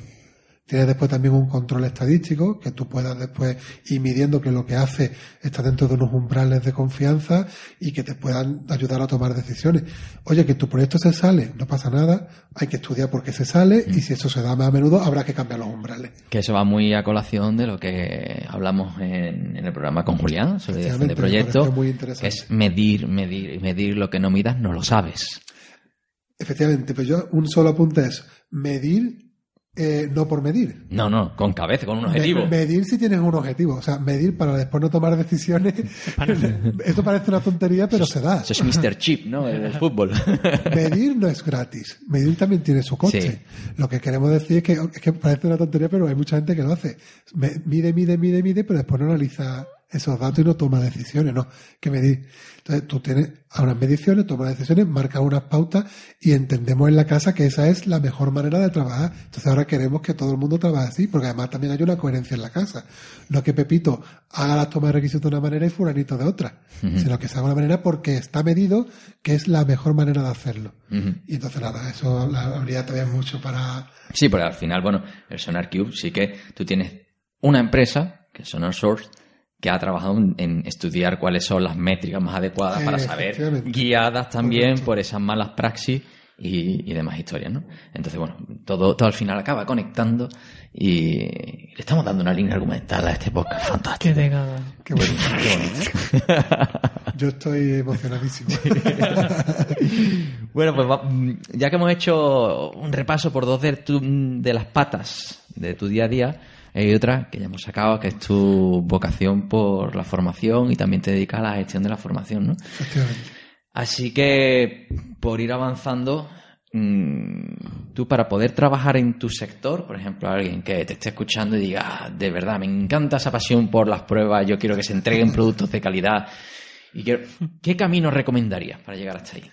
Tienes después también un control estadístico que tú puedas después ir midiendo que lo que hace está dentro de unos umbrales de confianza y que te puedan ayudar a tomar decisiones. Oye, que tu proyecto se sale, no pasa nada, hay que estudiar por qué se sale y si eso se da más a menudo habrá que cambiar los umbrales. Que eso va muy a colación de lo que hablamos en, en el programa con Julián sobre de proyecto, que es medir, medir y medir lo que no midas no lo sabes. Efectivamente, pero yo un solo apunte es medir eh, no por medir. No, no, con cabeza, con un objetivo. medir si tienes un objetivo. O sea, medir para después no tomar decisiones. Esto parece una tontería, pero se da. Eso es Mr. Chip, ¿no? El fútbol. medir no es gratis. Medir también tiene su coste. Lo que queremos decir es que, es que parece una tontería, pero hay mucha gente que lo hace. Mide, mide, mide, mide, pero después no analiza esos datos y no toma decisiones, ¿no? Que medir. Entonces tú tienes unas mediciones, tomas decisiones, marcas unas pautas y entendemos en la casa que esa es la mejor manera de trabajar. Entonces ahora queremos que todo el mundo trabaje así, porque además también hay una coherencia en la casa. No que Pepito haga las tomas de requisitos de una manera y Furanito de otra, sino que se haga una manera porque está medido que es la mejor manera de hacerlo. Y entonces nada, eso habría también mucho para... Sí, porque al final, bueno, el Sonar Cube sí que tú tienes una empresa, que es Sonar Source, que ha trabajado en estudiar cuáles son las métricas más adecuadas para saber, guiadas también por esas malas praxis y, demás historias, ¿no? Entonces, bueno, todo, todo al final acaba conectando y le estamos dando una línea argumental a este podcast. Fantástico. Qué Qué bueno. Qué Yo estoy emocionadísimo. bueno, pues ya que hemos hecho un repaso por dos de, de las patas de tu día a día, hay otra que ya hemos sacado, que es tu vocación por la formación y también te dedicas a la gestión de la formación, ¿no? Así que, por ir avanzando, mm, tú para poder trabajar en tu sector, por ejemplo, alguien que te esté escuchando y diga, ah, de verdad, me encanta esa pasión por las pruebas, yo quiero que se entreguen productos de calidad, y ¿qué camino recomendarías para llegar hasta ahí?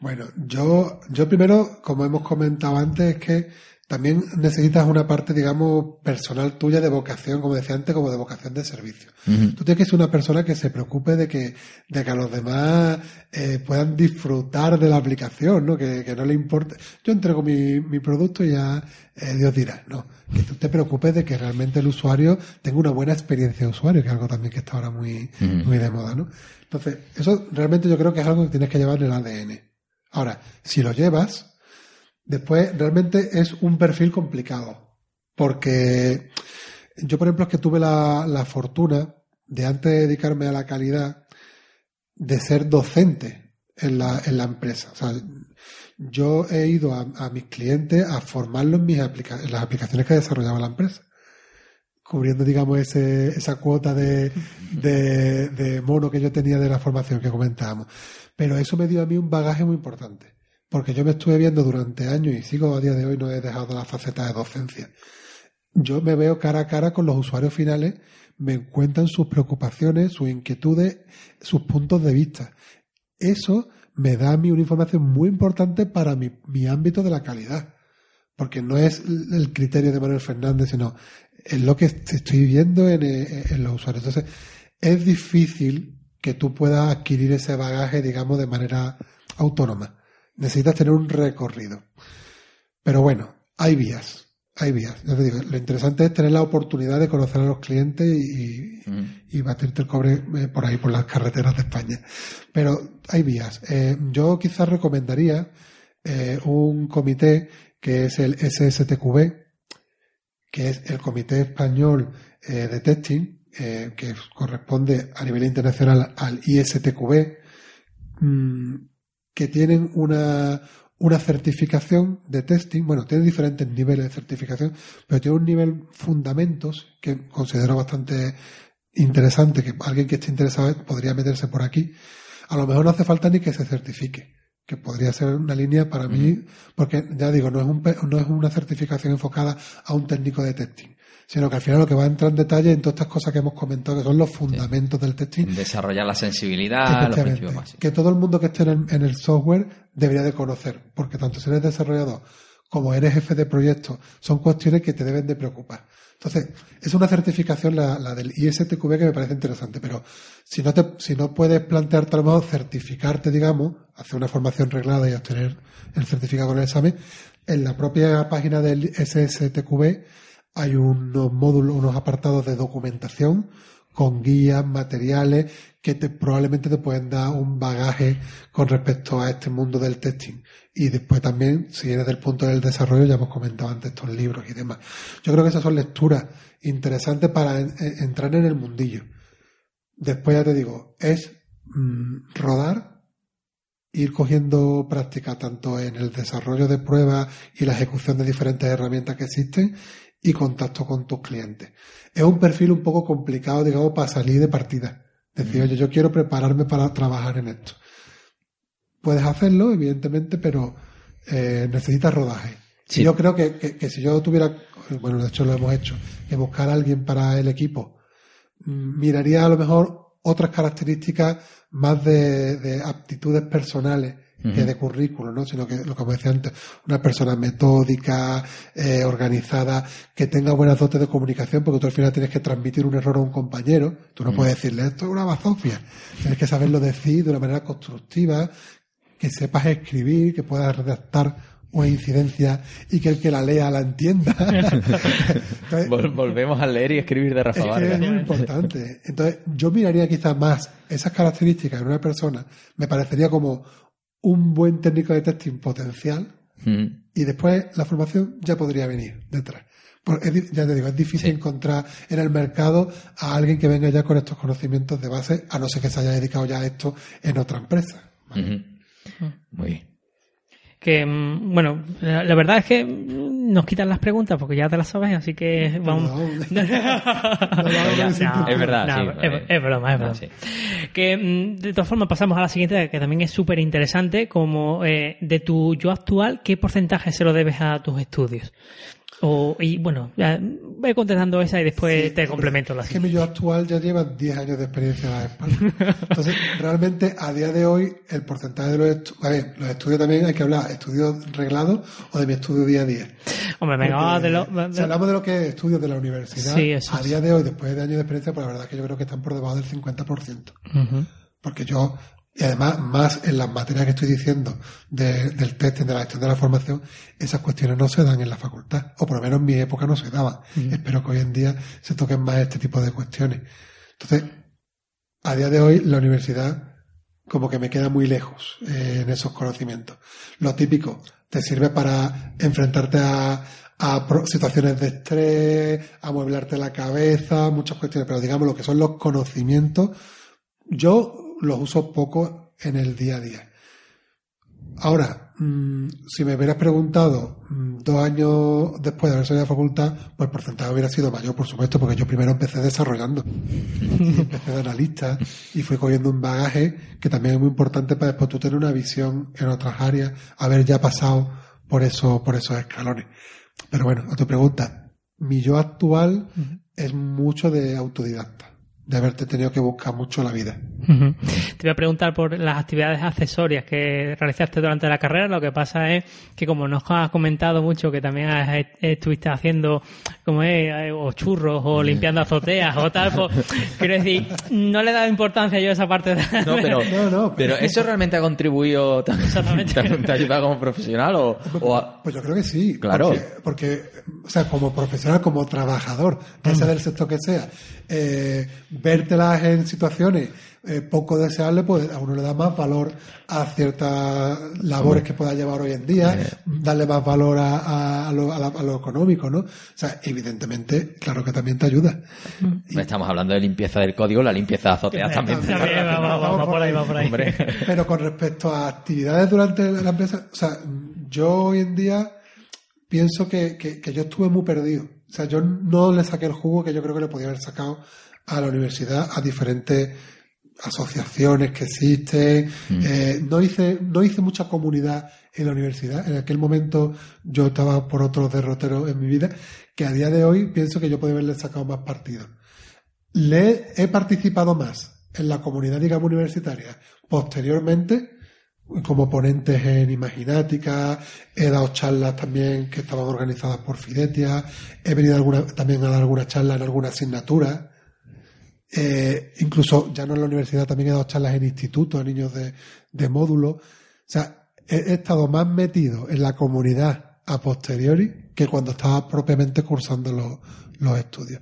Bueno, yo, yo primero, como hemos comentado antes, es que también necesitas una parte, digamos, personal tuya de vocación, como decía antes, como de vocación de servicio. Tú tienes que ser una persona que se preocupe de que, de que a los demás eh, puedan disfrutar de la aplicación, ¿no? Que, que no le importe. Yo entrego mi, mi producto y ya eh, Dios dirá, no. Que tú te preocupes de que realmente el usuario tenga una buena experiencia de usuario, que es algo también que está ahora muy, muy de moda, ¿no? Entonces, eso realmente yo creo que es algo que tienes que llevar en el ADN. Ahora, si lo llevas, Después, realmente es un perfil complicado. Porque yo, por ejemplo, es que tuve la, fortuna de antes de dedicarme a la calidad, de ser docente en la, en la empresa. O sea, yo he ido a, mis clientes a formarlos en, mis en las aplicaciones que desarrollaba la empresa. Cubriendo, digamos, ese, esa cuota de, de, de mono que yo tenía de la formación que comentábamos. Pero eso me dio a mí un bagaje muy importante porque yo me estuve viendo durante años y sigo a día de hoy, no he dejado la faceta de docencia. Yo me veo cara a cara con los usuarios finales, me cuentan sus preocupaciones, sus inquietudes, sus puntos de vista. Eso me da a mí una información muy importante para mi, ámbito de la calidad. Porque no es el criterio de Manuel Fernández, sino es lo que estoy viendo en, en los usuarios. Entonces, es difícil que tú puedas adquirir ese bagaje, digamos, de manera autónoma necesitas tener un recorrido. Pero bueno, hay vías, hay vías. lo interesante es tener la oportunidad de conocer a los clientes y, y batirte el cobre eh, por ahí, por las carreteras de España. Pero hay vías. Eh, yo quizás recomendaría eh, un comité que es el SSTQB, que es el Comité Español de Testing, que corresponde a nivel internacional al ISTQB, mm, que tienen una, una certificación de testing, bueno, tienen diferentes niveles de certificación, pero tiene un nivel fundamentos que considero bastante interesante, que alguien que esté interesado podría meterse por aquí. A lo mejor no hace falta ni que se certifique, que podría ser una línea para mí, porque ya digo, no es, un, no es una certificación enfocada a un técnico de testing, sino que al final lo que va a entrar en detalle en todas estas cosas que hemos comentado, que son los fundamentos del testing. Desarrollar la sensibilidad, los principios Que todo el mundo que esté en el, software debería de conocer, porque tanto si eres desarrollador como eres jefe de proyecto, son cuestiones que te deben de preocupar. Entonces, es una certificación la, la, del ISTQB que me parece interesante, pero si no te, si no puedes plantearte a lo mejor certificarte, digamos, hacer una formación reglada y obtener el certificado con el examen, en la propia página del SSTQB hay unos módulos, unos apartados de documentación con guías, materiales que te, probablemente te pueden dar un bagaje con respecto a este mundo del testing. Y después también, si eres del punto del desarrollo, ya hemos comentado antes estos libros y demás. Yo creo que esas son lecturas interesantes para entrar en el mundillo. Después ya te digo, es mm, rodar, ir cogiendo práctica tanto en el desarrollo de pruebas y la ejecución de diferentes herramientas que existen y contacto con tus clientes. Es un perfil un poco complicado, digamos, para salir de partida. Decir, oye, yo quiero prepararme para trabajar en esto. Puedes hacerlo, evidentemente, pero eh, necesitas rodaje. Sí. Yo creo que, que, si yo tuviera, bueno, de hecho lo hemos hecho, que buscar a alguien para el equipo, mm, miraría a lo mejor otras características más de, de aptitudes personales que de currículo, ¿no? Sino que, lo que decía antes, una persona metódica, eh, organizada, que tenga buenas dotes de comunicación, porque tú al final tienes que transmitir un error a un compañero. Tú no puedes decirle, esto es una bazofia. Tienes que saberlo decir de una manera constructiva, que sepas escribir, que puedas redactar una incidencia y que el que la lea la entienda. Entonces, Volvemos a leer y escribir de Rafa es Vargas. es muy importante. Entonces, yo miraría quizás más esas características en una persona, me parecería como un buen técnico de testing potencial Mm. y después la formación ya podría venir detrás. Porque es ya te digo, es difícil Sí. encontrar en el mercado a alguien que venga ya con estos conocimientos de base, a no ser que se haya dedicado ya a esto en otra empresa. Muy bien. Que, mm, bueno, la, la verdad es que nos quitan las preguntas porque ya te las sabes, así que vamos. No, es verdad, sí. es, es broma, es broma. sí. Que mm, de todas formas pasamos a la siguiente, que también es súper interesante, como eh, de tu yo actual, ¿qué porcentaje se lo debes a tus estudios? O, y bueno, ya, voy contestando esa y después te complemento la Es que mi yo actual ya lleva 10 años de experiencia en la espalda. Entonces, realmente, a día de hoy, el porcentaje de los estudios, a ver, los estudios también hay que hablar, estudios reglados o de mi estudio día a día. Hombre, venga, de lo- de- Si hablamos de lo que es estudios de la universidad, Sí, eso a día de hoy, después de años de experiencia, pues la verdad es que yo creo que están por debajo del 50%. Ujú. Porque yo, y además, más en las materias que estoy diciendo de- del testing, de la gestión de la formación, esas cuestiones no se dan en la facultad. O por lo menos en mi época no se daban. Espero que hoy en día se toquen más este tipo de cuestiones. Entonces, a día de hoy, la universidad como que me queda muy lejos eh, en esos conocimientos. Lo típico, te sirve para enfrentarte a, a situaciones de estrés, a mueblarte la cabeza, muchas cuestiones, pero digamos lo que son los conocimientos, yo los uso poco en el día a día. Ahora, mm, si me hubieras preguntado mm, dos años después de haber salido de la facultad, pues el porcentaje hubiera sido mayor, por supuesto, porque yo primero empecé desarrollando. Y empecé de analista y fui cogiendo un bagaje que también es muy importante para después tú tener una visión en otras áreas, haber ya pasado por, eso, por esos escalones. Pero bueno, a tu pregunta, mi yo actual es mucho de autodidacta, de haberte tenido que buscar mucho la vida. Te voy a preguntar por las actividades accesorias que realizaste durante la carrera. Lo que pasa es que como nos has comentado mucho que también has- estuviste haciendo como es, eh, o churros o limpiando azoteas o tal, pues, quiero decir, no le he dado importancia yo a esa parte de... No, pero, No, no, pero eso realmente ha contribuido, te, Exactamente. te, te ha ayudado como profesional o, o a- Pues yo creo que sí. Claro. Porque, porque, o sea, como profesional, como trabajador, ya sea del sector que sea, eh, vértelas en situaciones eh, poco deseables, pues a uno le da más valor a ciertas labores que pueda llevar hoy en día, darle más valor a, a- a lo, a la- a lo económico, ¿no? O sea, evidentemente, claro que también te ayuda. estamos hablando de limpieza del código, la limpieza de azoteas también. También, va, va, va, va por ahí, va por ahí. Hombre. Pero con respecto a actividades durante la empresa, o sea, yo hoy en día pienso que, que- que yo estuve muy perdido. O sea, yo no le saqué el jugo que yo creo que le podía haber sacado a la universidad, a diferentes asociaciones que existen. Eh, no hice, no hice mucha comunidad en la universidad. En aquel momento yo estaba por otros derroteros en mi vida, que a día de hoy pienso que yo podía haberle sacado más partido. Le he participado más en la comunidad, digamos, universitaria posteriormente como ponentes en Imaginática, he dado charlas también que estaban organizadas por Fidetia, he venido alguna, también a dar algunas charlas en alguna asignatura, eh, incluso ya no en la universidad, también he dado charlas en institutos a niños de, de módulo. O sea, he, he estado más metido en la comunidad a posteriori que cuando estaba propiamente cursando los, los estudios.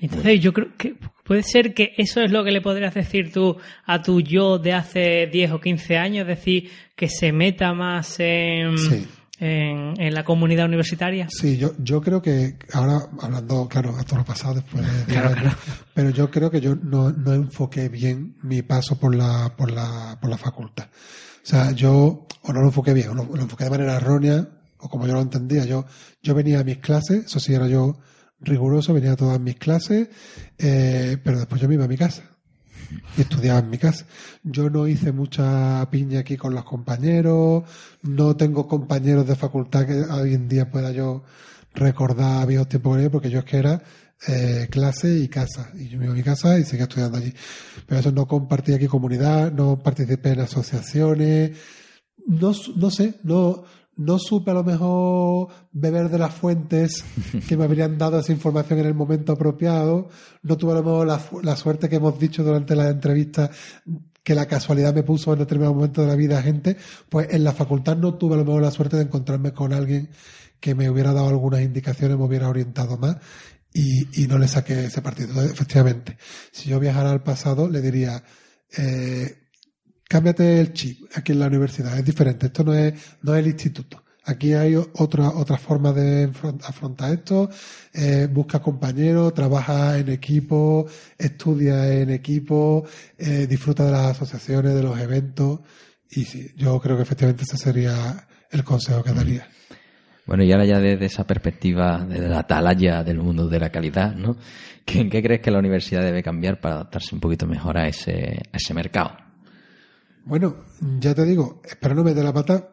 Entonces yo creo que puede ser que eso es lo que le podrías decir tú a tu yo de hace 10 o 15 años, es decir, que se meta más en, Sí. En, en la comunidad universitaria. Sí, yo, yo creo que ahora hablando, claro, todo lo pasado después de diez años, pero yo creo que yo no, no enfoqué bien mi paso por la, por la, por la facultad. O sea, yo, o no lo enfoqué bien, o lo, lo enfoqué de manera errónea, o como yo lo entendía, yo, yo venía a mis clases, eso sí era yo riguroso, venía a todas mis clases, eh, pero después yo me iba a mi casa estudiaba en mi casa. Yo no hice mucha piña aquí con los compañeros, no tengo compañeros de facultad que hoy en día pueda yo recordar viejos tiempos porque yo es que era eh, clase y casa. Y yo me iba a mi casa y seguía estudiando allí. Pero eso no compartí aquí comunidad, no participé en asociaciones, no, no sé, no, no supe a lo mejor beber de las fuentes que me habrían dado esa información en el momento apropiado. No tuve a lo mejor la, la suerte que hemos dicho durante la entrevista que la casualidad me puso en determinado momento de la vida gente. Pues en la facultad no tuve a lo mejor la suerte de encontrarme con alguien que me hubiera dado algunas indicaciones, me hubiera orientado más y, y no le saqué ese partido. Efectivamente, si yo viajara al pasado, le diría, eh, cámbiate el chip aquí en la universidad, es diferente, esto no es, no es el instituto. Aquí hay otra, otra forma de afrontar esto, eh, busca compañeros, trabaja en equipo, estudia en equipo, eh, disfruta de las asociaciones, de los eventos, y sí, yo creo que efectivamente ese sería el consejo que daría. Bueno, y ahora ya desde esa perspectiva, desde la atalaya del mundo de la calidad, ¿no? ¿Qué, qué crees que la universidad debe cambiar para adaptarse un poquito mejor a ese, a ese mercado? Bueno, ya te digo, espero no meter la pata,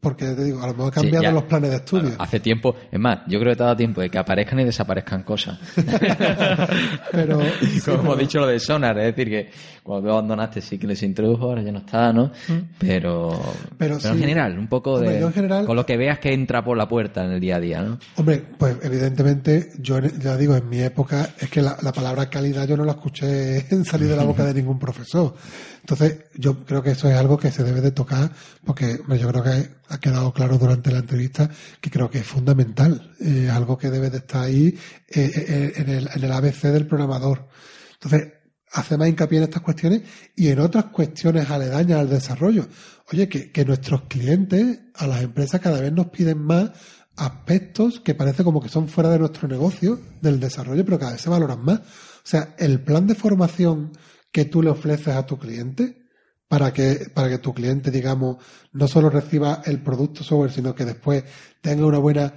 porque ya te digo, a lo mejor he cambiado los planes de estudio. Bueno, hace tiempo, es más, yo creo que te ha dado tiempo de que aparezcan y desaparezcan cosas. pero Como hemos dicho lo de Sonar, es decir, que cuando tú abandonaste sí que les introdujo, ahora ya no está, ¿no? Pero, Pero en sí. general, un poco Hombre, de. yo en general- Con lo que veas que entra por la puerta en el día a día, ¿no? Hombre, pues evidentemente, yo en- ya digo, en mi época es que la, la palabra calidad yo no la escuché salir de la boca de ningún profesor. Entonces, yo creo que eso es algo que se debe de tocar, porque yo creo que ha quedado claro durante la entrevista que creo que es fundamental, eh, algo que debe de estar ahí eh, eh, en, el, en el ABC del programador. Entonces, hace más hincapié en estas cuestiones y en otras cuestiones aledañas al desarrollo. Oye, que, que nuestros clientes, a las empresas cada vez nos piden más aspectos que parece como que son fuera de nuestro negocio, del desarrollo, pero cada vez se valoran más. O sea, el plan de formación que tú le ofreces a tu cliente para que, para que tu cliente, digamos, no solo reciba el producto software, sino que después tenga una buena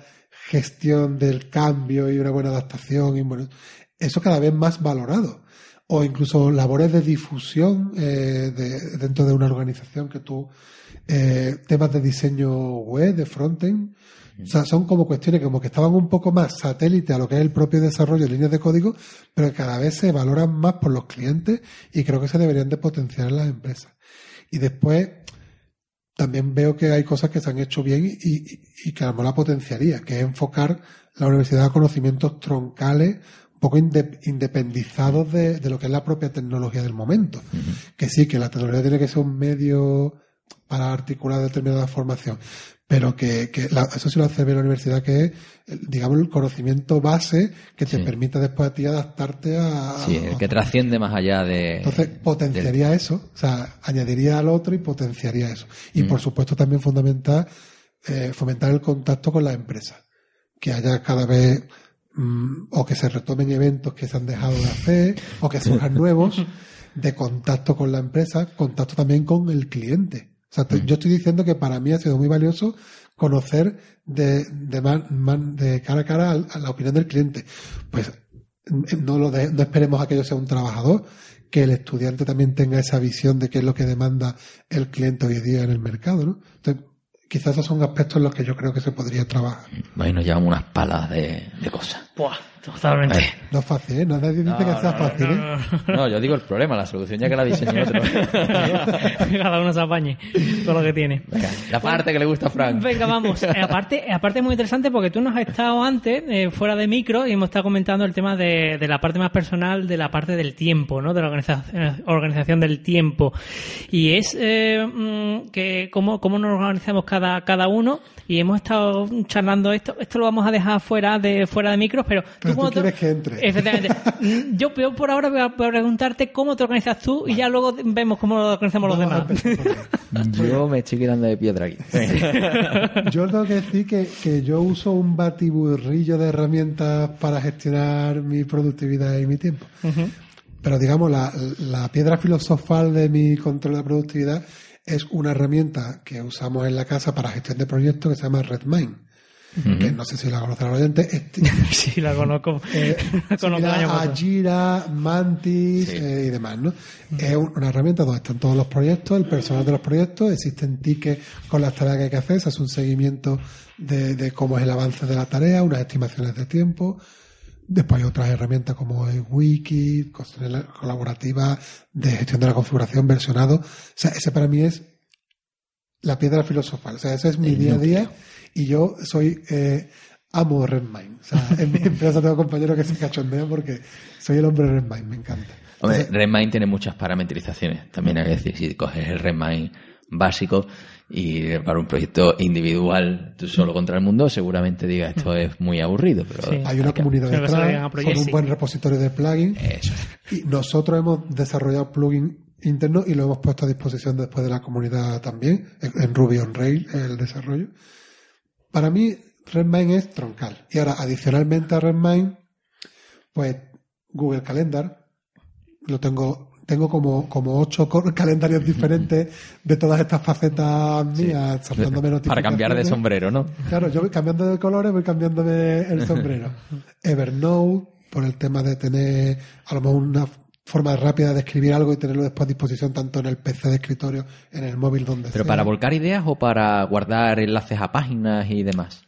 gestión del cambio y una buena adaptación y bueno, eso cada vez más valorado. O incluso labores de difusión eh, de- dentro de una organización que tú, eh, temas de diseño web, de frontend, o sea, son como cuestiones como que estaban un poco más satélite a lo que es el propio desarrollo de líneas de código, pero que cada vez se valoran más por los clientes y creo que se deberían de potenciar en las empresas. Y después, también veo que hay cosas que se han hecho bien y, y- y que a lo mejor la potenciaría, que es enfocar la universidad a conocimientos troncales, un poco inde- independizados de, de lo que es la propia tecnología del momento. Que sí, que la tecnología tiene que ser un medio para articular determinada formación, pero que, que la- eso sí lo hace bien la universidad, que es, digamos, el conocimiento base que te Sí. permite después a ti adaptarte a... Sí, el que trasciende más allá de. Entonces, potenciaría eso, o sea, añadiría al otro y potenciaría eso. Y por supuesto también fundamental, eh, fomentar el contacto con las empresas. Que haya cada vez, mm, o que se retomen eventos que se han dejado de hacer, o que surjan nuevos, de contacto con la empresa, contacto también con el cliente. O sea, te- yo estoy diciendo que para mí ha sido muy valioso conocer de, de, man- man- de cara a cara a la opinión del cliente. Pues no lo de- no esperemos a que yo sea un trabajador, que el estudiante también tenga esa visión de qué es lo que demanda el cliente hoy día en el mercado, ¿no? Entonces, quizás esos son aspectos en los que yo creo que se podría trabajar. Bueno, nos llevamos unas palas de, de cosas. Buah, totalmente. No es fácil, ¿eh? No, nadie dice que sea no, fácil, ¿eh? No, yo digo el problema, la solución ya que la diseñó otro. Cada uno se apañe con lo que tiene. Venga, la parte que le gusta a Frank. Venga, vamos. Eh, aparte, aparte es muy interesante porque tú nos has estado antes eh, fuera de micro y hemos estado comentando el tema de, de la parte más personal, de la parte del tiempo, ¿no? De la organización, organización del tiempo. Y es eh, mm, que cómo, cómo nos organizamos cada, cada uno y hemos estado charlando esto. Esto lo vamos a dejar fuera de fuera de micros, pero, Pero tú cuando te- quieres que entre. Efectivamente. Yo yo por ahora voy a preguntarte cómo te organizas tú y ya luego vemos cómo lo organizamos los demás. Yo me estoy quedando de piedra aquí. Yo tengo que decir que, que yo uso un batiburrillo de herramientas para gestionar mi productividad y mi tiempo. Pero digamos, la, la piedra filosofal de mi control de productividad es una herramienta que usamos en la casa para gestión de proyectos que se llama Que no sé si la conocerá el oyente. Es, Sí, la conozco. eh, La conozco el similar año a pasado. Jira, Mantis eh, y demás, ¿no? Es un- una herramienta donde están todos los proyectos, el personal de los proyectos, existen tickets con las tareas que hay que hacer, se hace un seguimiento de, de cómo es el avance de la tarea, unas estimaciones de tiempo. Después hay otras herramientas como el Wiki, cosas colaborativas de gestión de la configuración, versionado. O sea, ese para mí es la piedra filosofal. O sea, ese es mi día a día y yo soy eh, amo de Redmine. O sea, en mi empresa tengo compañeros que se cachondean porque soy el hombre Redmine, me encanta. Hombre, Entonces, Redmine tiene muchas parametrizaciones. También hay que decir, si coges el Redmine básico y para un proyecto individual tú solo contra el mundo, seguramente digas esto es muy aburrido. Pero Sí. hay una comunidad que detrás, con un buen repositorio de plugins Eso. y nosotros hemos desarrollado plugin interno y lo hemos puesto a disposición después de la comunidad también, en en Ruby on Rails, el desarrollo. Para mí, Redmine es troncal. Y ahora, adicionalmente a Redmine, pues Google Calendar, lo tengo, tengo como, como ocho calendarios diferentes de todas estas facetas mías, saltándome Para cambiar de sombrero, ¿no? Claro, yo voy cambiando de colores, voy cambiando de el sombrero. Evernote, por el tema de tener a lo mejor una forma rápida de escribir algo y tenerlo después a disposición tanto en el PC de escritorio, en el móvil, donde Pero sea. para volcar ideas o para guardar enlaces a páginas y demás.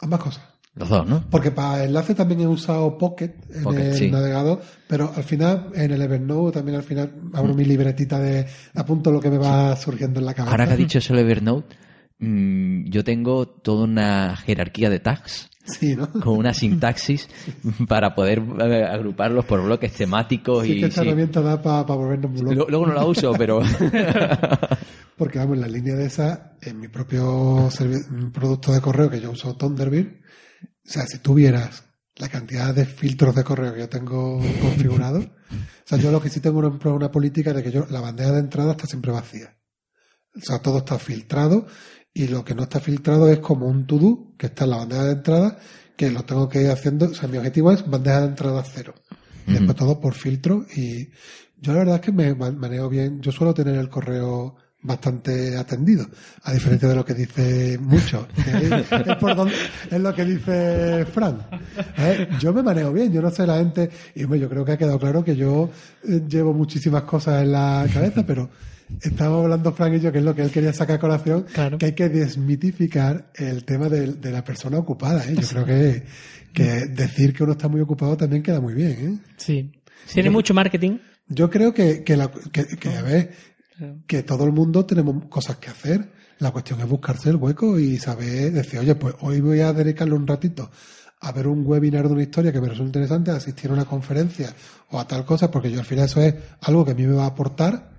Ambas cosas. Los dos, ¿no? Porque para enlace también he usado Pocket en Pocket, el sí. navegador, pero al final, en el Evernote, también al final abro mi libretita de apunto lo que me va surgiendo en la cabeza. Ahora que ha dicho eso el Evernote, mm, yo tengo toda una jerarquía de tags Sí, ¿no? con una sintaxis para poder eh, agruparlos por bloques temáticos Sí, y que esta sí. herramienta da para volvernos muy locos. Luego no la uso, pero Porque vamos, en la línea de esa, en mi propio producto de correo que yo uso Thunderbird, o sea, si tuvieras la cantidad de filtros de correo que yo tengo configurados, o sea, yo lo que sí tengo una, una política de que yo, la bandeja de entrada está siempre vacía. O sea, todo está filtrado y lo que no está filtrado es como un to-do que está en la bandeja de entrada que lo tengo que ir haciendo. O sea, mi objetivo es bandeja de entrada cero. Después todo por filtro y yo la verdad es que me ma- manejo bien. Yo suelo tener el correo bastante atendido, a diferencia de lo que dice mucho. Es, es por donde- es lo que dice Fran. ¿Eh? Yo me manejo bien, yo no sé la gente, y hombre, yo creo que ha quedado claro que yo eh, llevo muchísimas cosas en la cabeza, pero estábamos hablando Fran y yo, que es lo que él quería sacar a colación, Claro. que hay que desmitificar el tema de, de la persona ocupada. ¿eh? Yo creo que, que decir que uno está muy ocupado también queda muy bien. ¿eh? Sí. Tiene mucho marketing. Yo creo que, que, la- que, que, a ver, que todo el mundo tenemos cosas que hacer. La cuestión es buscarse el hueco y saber decir, oye, pues hoy voy a dedicarle un ratito a ver un webinar de una historia que me resulta interesante, a asistir a una conferencia o a tal cosa, porque yo al final eso es algo que a mí me va a aportar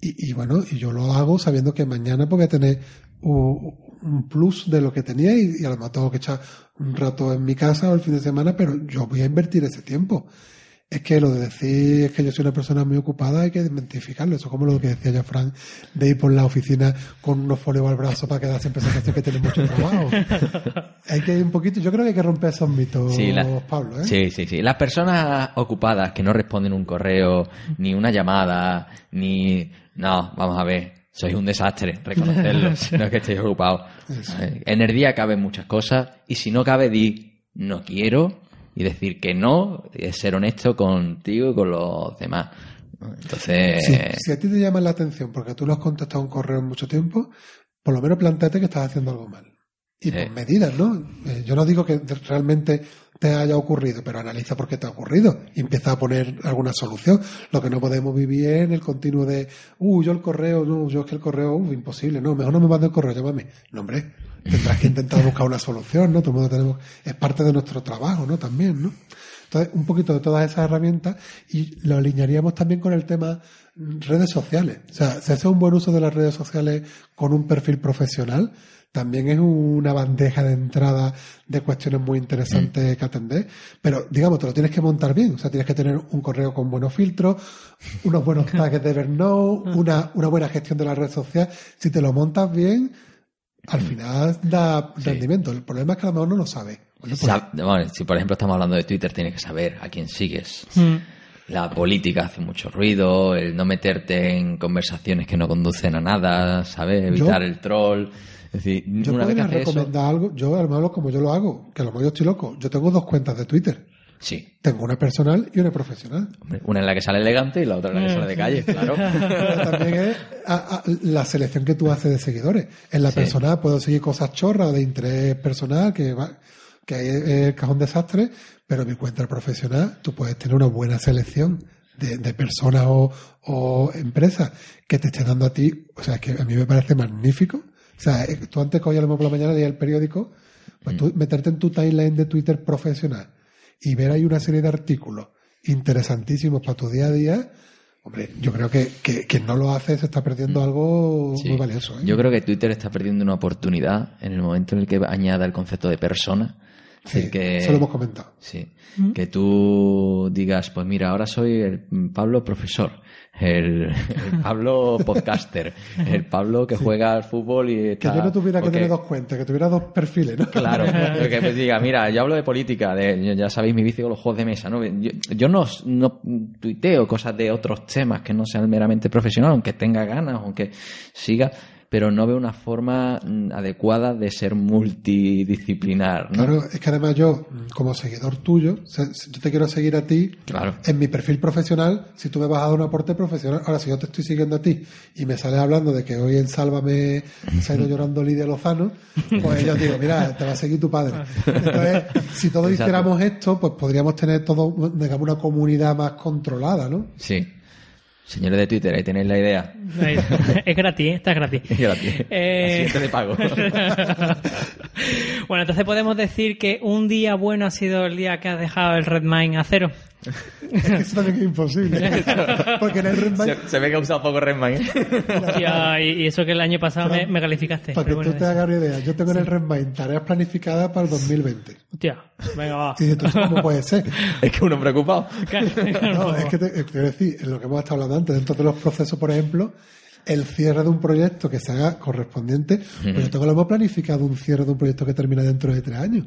y, y bueno, y yo lo hago sabiendo que mañana voy a tener un plus de lo que tenía y, y a lo mejor tengo que echar un rato en mi casa o el fin de semana, pero yo voy a invertir ese tiempo. Es que lo de decir es que yo soy una persona muy ocupada hay que desmentificarlo. Eso es como lo que decía ya Frank, de ir por la oficina con unos folios al brazo para quedar siempre sensación que tiene mucho trabajo. hay que ir un poquito, yo creo que hay que romper esos mitos, Sí, la- Pablo. ¿eh? Sí, sí, sí. Las personas ocupadas que no responden un correo, ni una llamada, ni... No, vamos a ver. Sois un desastre, reconocerlo. no es que estéis ocupados. En el día caben muchas cosas y si no cabe, di no quiero y decir que no es ser honesto contigo y con los demás. Entonces, Sí, si a ti te llama la atención porque tú no has contestado un correo en mucho tiempo, por lo menos planteate que estás haciendo algo mal. Y Sí. por medidas, ¿no? Eh, yo no digo que realmente te haya ocurrido, pero analiza por qué te ha ocurrido y empieza a poner alguna solución. Lo que no podemos vivir en el continuo de, uh, yo el correo, no, yo es que el correo, uh, imposible, no, mejor no me mande el correo, llámame. No, hombre, tendrás que intentar buscar una solución, ¿no? Todo tenemos, es parte de nuestro trabajo, ¿no? También, ¿no? Entonces, un poquito de todas esas herramientas y lo alinearíamos también con el tema redes sociales. O sea, si hace un buen uso de las redes sociales con un perfil profesional, también es una bandeja de entrada de cuestiones muy interesantes que atender. Pero, digamos, te lo tienes que montar bien. O sea, tienes que tener un correo con buenos filtros, unos buenos tags de Evernote, una, una buena gestión de la red social. Si te lo montas bien, al final da rendimiento. El problema es que a lo mejor no lo sabes. Bueno, pues, Sab- bueno, si por ejemplo estamos hablando de Twitter, tienes que saber a quién sigues. Mm. La política hace mucho ruido, el no meterte en conversaciones que no conducen a nada, ¿sabes? Evitar el troll. Es decir, yo una vez que eso... recomendar algo, yo mejor como yo lo hago, que a lo mejor yo estoy loco. Yo tengo dos cuentas de Twitter. Sí. Tengo una personal y una profesional. Hombre, Una en la que sale elegante y la otra en la que sale de calle, claro. Pero también es a- a- la selección que tú haces de seguidores. En la Sí. personal puedo seguir cosas chorras de interés personal, que va, que hay el cajón desastre, pero en mi cuenta profesional tú puedes tener una buena selección de, de personas o, o empresas que te estén dando a ti. O sea, que a mí me parece magnífico. O sea, eh, tú antes cogías lo mismo por la mañana leías el periódico, pues tú meterte en tu timeline de Twitter profesional y ver ahí una serie de artículos interesantísimos para tu día a día, hombre, yo creo que, que quien no lo hace se está perdiendo algo Sí. muy valioso. ¿eh? Yo creo que Twitter está perdiendo una oportunidad en el momento en el que añada el concepto de persona. Sí, decir, que... Eso lo hemos comentado. Sí. Que tú digas, pues mira, ahora soy el Pablo profesor, el, el Pablo podcaster, el Pablo que juega al fútbol y Que está- yo no tuviera que tener dos cuentas, que tuviera dos perfiles, ¿no? Claro, que me diga, mira, yo hablo de política, de, ya sabéis mi vicio con los juegos de mesa, ¿no? Yo, yo no, no tuiteo cosas de otros temas que no sean meramente profesional, aunque tenga ganas, aunque siga, pero no veo una forma mm, adecuada de ser multidisciplinar, ¿no? Claro, es que además yo, como seguidor tuyo, yo te quiero seguir a ti, Claro. en mi perfil profesional, si tú me vas a dar un aporte profesional, ahora si yo te estoy siguiendo a ti y me sales hablando de que hoy en Sálvame se ha ido llorando Lidia Lozano, pues yo digo, mira, te va a seguir tu padre. Entonces, si todos Exacto. hiciéramos esto, pues podríamos tener todo, digamos, una comunidad más controlada, ¿no? Sí. Señores de Twitter, ahí tenéis la idea. Es gratis, ¿eh? está gratis. Gratis. Eh, de pago. bueno, entonces podemos decir que un día bueno ha sido el día que has dejado el Redmine a cero. Eso también es imposible. Porque en el Red Mine, se, se ve que ha usado poco Redmine. Hostia, y, y eso que el año pasado me, me calificaste. para que tú te hagas una idea, yo tengo en el Red Mine tareas planificadas para el 2020. Hostia, venga, va. Y dices, ¿tú cómo puede ser? es que uno preocupado. No, es que te, te quiero decir, en lo que hemos estado hablando antes, dentro de los procesos, por ejemplo, el cierre de un proyecto que se haga correspondiente, pues yo tengo lo hemos planificado un cierre de un proyecto que termina dentro de tres años.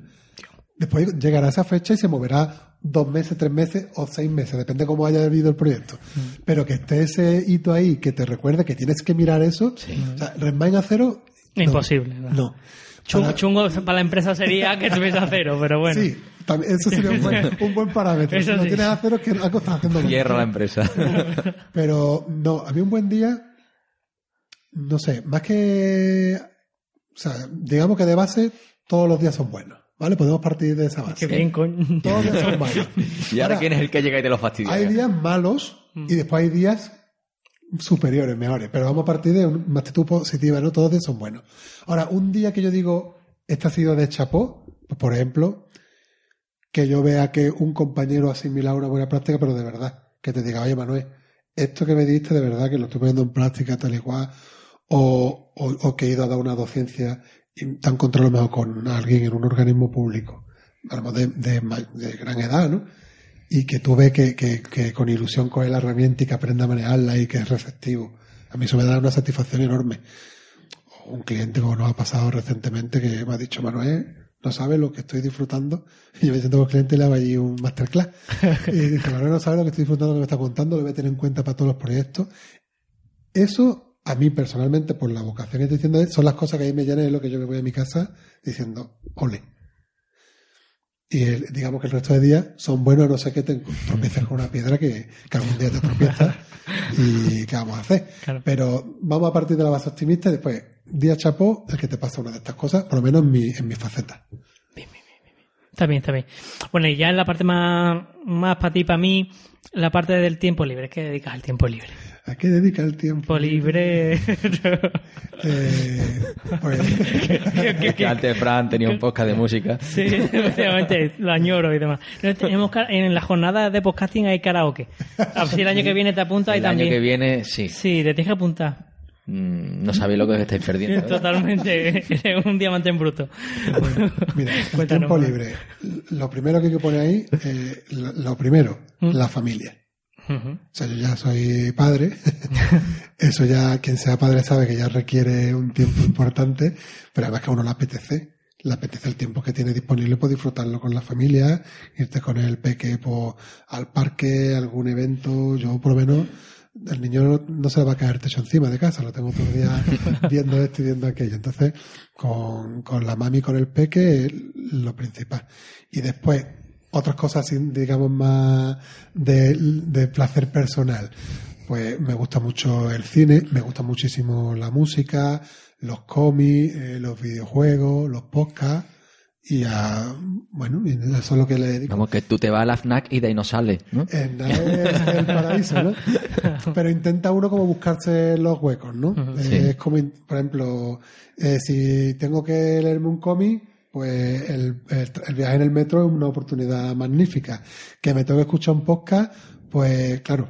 Después llegará esa fecha y se moverá dos meses, tres meses o seis meses, depende cómo haya vivido el proyecto. Pero que esté ese hito ahí, que te recuerde que tienes que mirar eso, o sea, Redmine a cero, no. Imposible, ¿no? No. Chungo, Para- chungo para la empresa sería que estuviese a cero, pero bueno. Sí, también- eso sería un buen, un buen parámetro. Eso si lo sí. tienes a cero es que algo estás haciendo mal. Hierro la empresa. Pero no, a mí un buen día, no sé, más que, o sea, digamos que de base todos los días son buenos, ¿vale? Podemos partir de esa base. Qué bien, coño. Todos los días son malos. y ahora, Ahora, quién es el que llega y te lo fastidia. Hay días malos y después hay días superiores, mejores, pero vamos a partir de una actitud positiva, ¿no? Todos los días son buenos. Ahora, un día que yo digo, este ha sido de chapó, pues por ejemplo, que yo vea que un compañero ha asimilado una buena práctica, pero de verdad, que te diga, oye Manuel, esto que me diste de verdad que lo estoy poniendo en práctica tal y cual, o, o, o que he ido a dar una docencia y te han encontrado a lo mejor con alguien en un organismo público, de, gran edad, ¿no? Y que tú ves que, que, que con ilusión coge la herramienta y que aprende a manejarla y que es receptivo. A mí eso me da una satisfacción enorme. Un cliente como nos ha pasado recientemente que me ha dicho, Manuel, no sabe lo que estoy disfrutando. Y yo me siento con el cliente le hago allí un masterclass. Y dice, Manuel no sabe lo que estoy disfrutando, lo que me está contando, lo voy a tener en cuenta para todos los proyectos. Eso, a mí personalmente, por la vocación que estoy diciendo, son las cosas que ahí me llenan de lo que yo me voy a mi casa diciendo, ole. Y el- digamos que el resto de días son buenos, a no sé que te tropieces con una piedra que, que algún día te tropiezas y qué vamos a hacer. Claro. Pero vamos a partir de la base optimista y después, día chapó, el que te pasa una de estas cosas, por lo menos en mi, en mi faceta. Está bien, está bien. Bueno, y ya en la parte más, más para ti, para mí, la parte del tiempo libre. ¿Qué dedicas al tiempo libre? ¿A qué dedica el tiempo? Libre. Eh, pues, Que antes Fran tenía un podcast de música. sí, efectivamente, lo añoro y demás. No, tenemos en la jornada de podcasting hay karaoke. A ver si el año que viene te apuntas y El año también. que viene, sí. Sí, te tienes que apuntar. Mm, No sabéis lo que os estáis perdiendo. ¿eh? Totalmente. Un diamante en bruto. mira, el tiempo libre. Lo primero que hay que poner ahí, eh, lo, lo primero, ¿Mm? la familia. O sea, yo ya soy padre. Eso ya, quien sea padre sabe que ya requiere un tiempo importante, pero además que a uno le apetece. Le apetece el tiempo que tiene disponible para disfrutarlo con la familia, irte con el peque pues, al parque, algún evento. Yo, por lo menos, el niño no se le va a caer techo encima de casa, lo tengo todo el día viendo esto y viendo aquello. Entonces, con, con la mami, con el peque, lo principal. Y después, otras cosas, digamos, más de, de placer personal. Pues me gusta mucho el cine, me gusta muchísimo la música, los cómics, eh, los videojuegos, los podcasts. Y a, bueno, y eso es lo que le dedico. Vamos, que tú te vas a la FNAC y de ahí no sales, ¿no? Nada es el paraíso, ¿no? Pero intenta uno como buscarse los huecos, ¿no? Eh, Sí. Es como, por ejemplo, eh, si tengo que leerme un cómic, pues el, el- el viaje en el metro es una oportunidad magnífica. Que me tengo que escuchar un podcast, pues claro,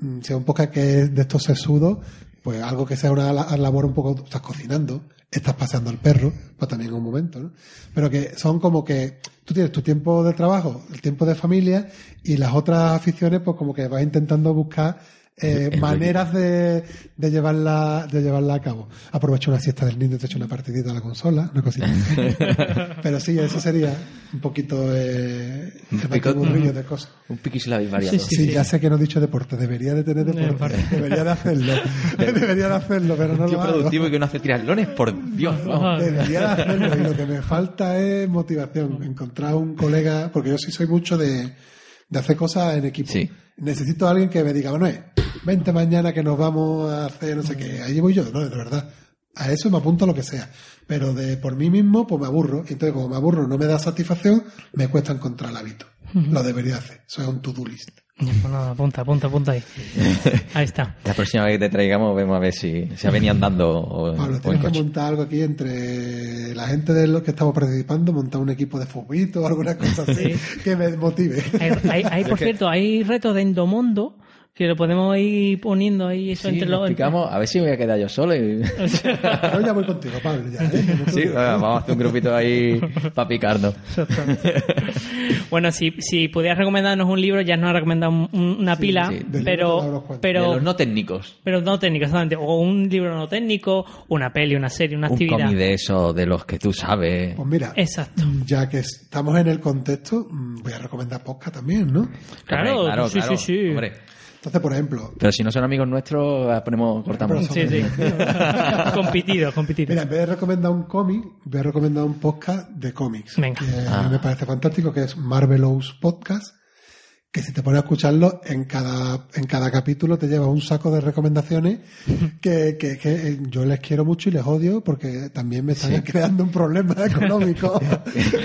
mm, si es un podcast que es de estos sesudos, pues algo que sea una la- labor un poco, estás cocinando, estás paseando al perro, pues también un momento, ¿no? Pero que son como que tú tienes tu tiempo de trabajo, el tiempo de familia y las otras aficiones, pues como que vas intentando buscar eh, maneras de, de llevarla de llevarla a cabo. Aprovecho una siesta del niño, te echo una partidita a la consola, una cosita. Pero sí, eso sería un poquito eh, el pico- batiburrillo de cosas. Un piquislavis variado. Sí, Sí, sí. ya sé que no he dicho deporte, debería de tener deporte, debería de hacerlo, debería de hacerlo, pero no lo hago. productivo y que no hace triatlones, por Dios. Debería de hacerlo y lo que me falta es motivación, encontrar un colega, porque yo sí soy mucho de, de hacer cosas en equipo. Sí. Necesito a alguien que me diga, Manuel, vente mañana que nos vamos a hacer no sé qué, ahí voy yo, no, de verdad. A eso me apunto lo que sea. Pero de por mí mismo, pues me aburro. Y entonces, como me aburro, no me da satisfacción, me cuesta encontrar el hábito. Lo debería hacer. Eso es un to-do list. Pues nada, apunta, apunta, apunta ahí. Ahí está. La próxima vez que te traigamos, vemos a ver si se ha venido andando o, Pablo, o en tienes que coche. montar algo aquí entre la gente de los que estamos participando, montar un equipo de futbolito o alguna cosa así que me motive. Hay, hay- hay, por cierto, hay retos de Endomondo que lo podemos ir poniendo ahí eso Sí, entre lo los. explicamos, a ver si me voy a quedar yo solo. y- Yo ya voy contigo, Pablo. Ya, ¿eh? Sí, vamos a hacer un grupito ahí para picarnos. bueno, si, si pudieras recomendarnos un libro, ya nos ha recomendado un- un- una pila, sí. Pero, cuantos. De pero, los no técnicos. pero no técnico, exactamente. O un libro no técnico, una peli, una serie, una Un actividad. cómic de eso, de los que tú sabes. Pues mira, Exacto. ya que estamos en el contexto, mm, voy a recomendar podcast también, ¿no? Claro, claro, sí, claro. sí, sí. Hombre, Entonces, por ejemplo, Pero si no son amigos nuestros, eh, ponemos, cortamos. Sí, sí. competido, competido. mira, en vez de recomendar un cómic, voy a recomendar un podcast de cómics. Venga. Que a mí me parece fantástico, que es Marvelous Podcast, que si te pones a escucharlo, en cada, en cada capítulo te lleva un saco de recomendaciones que, que, que eh, yo les quiero mucho y les odio porque también me están creando un problema económico.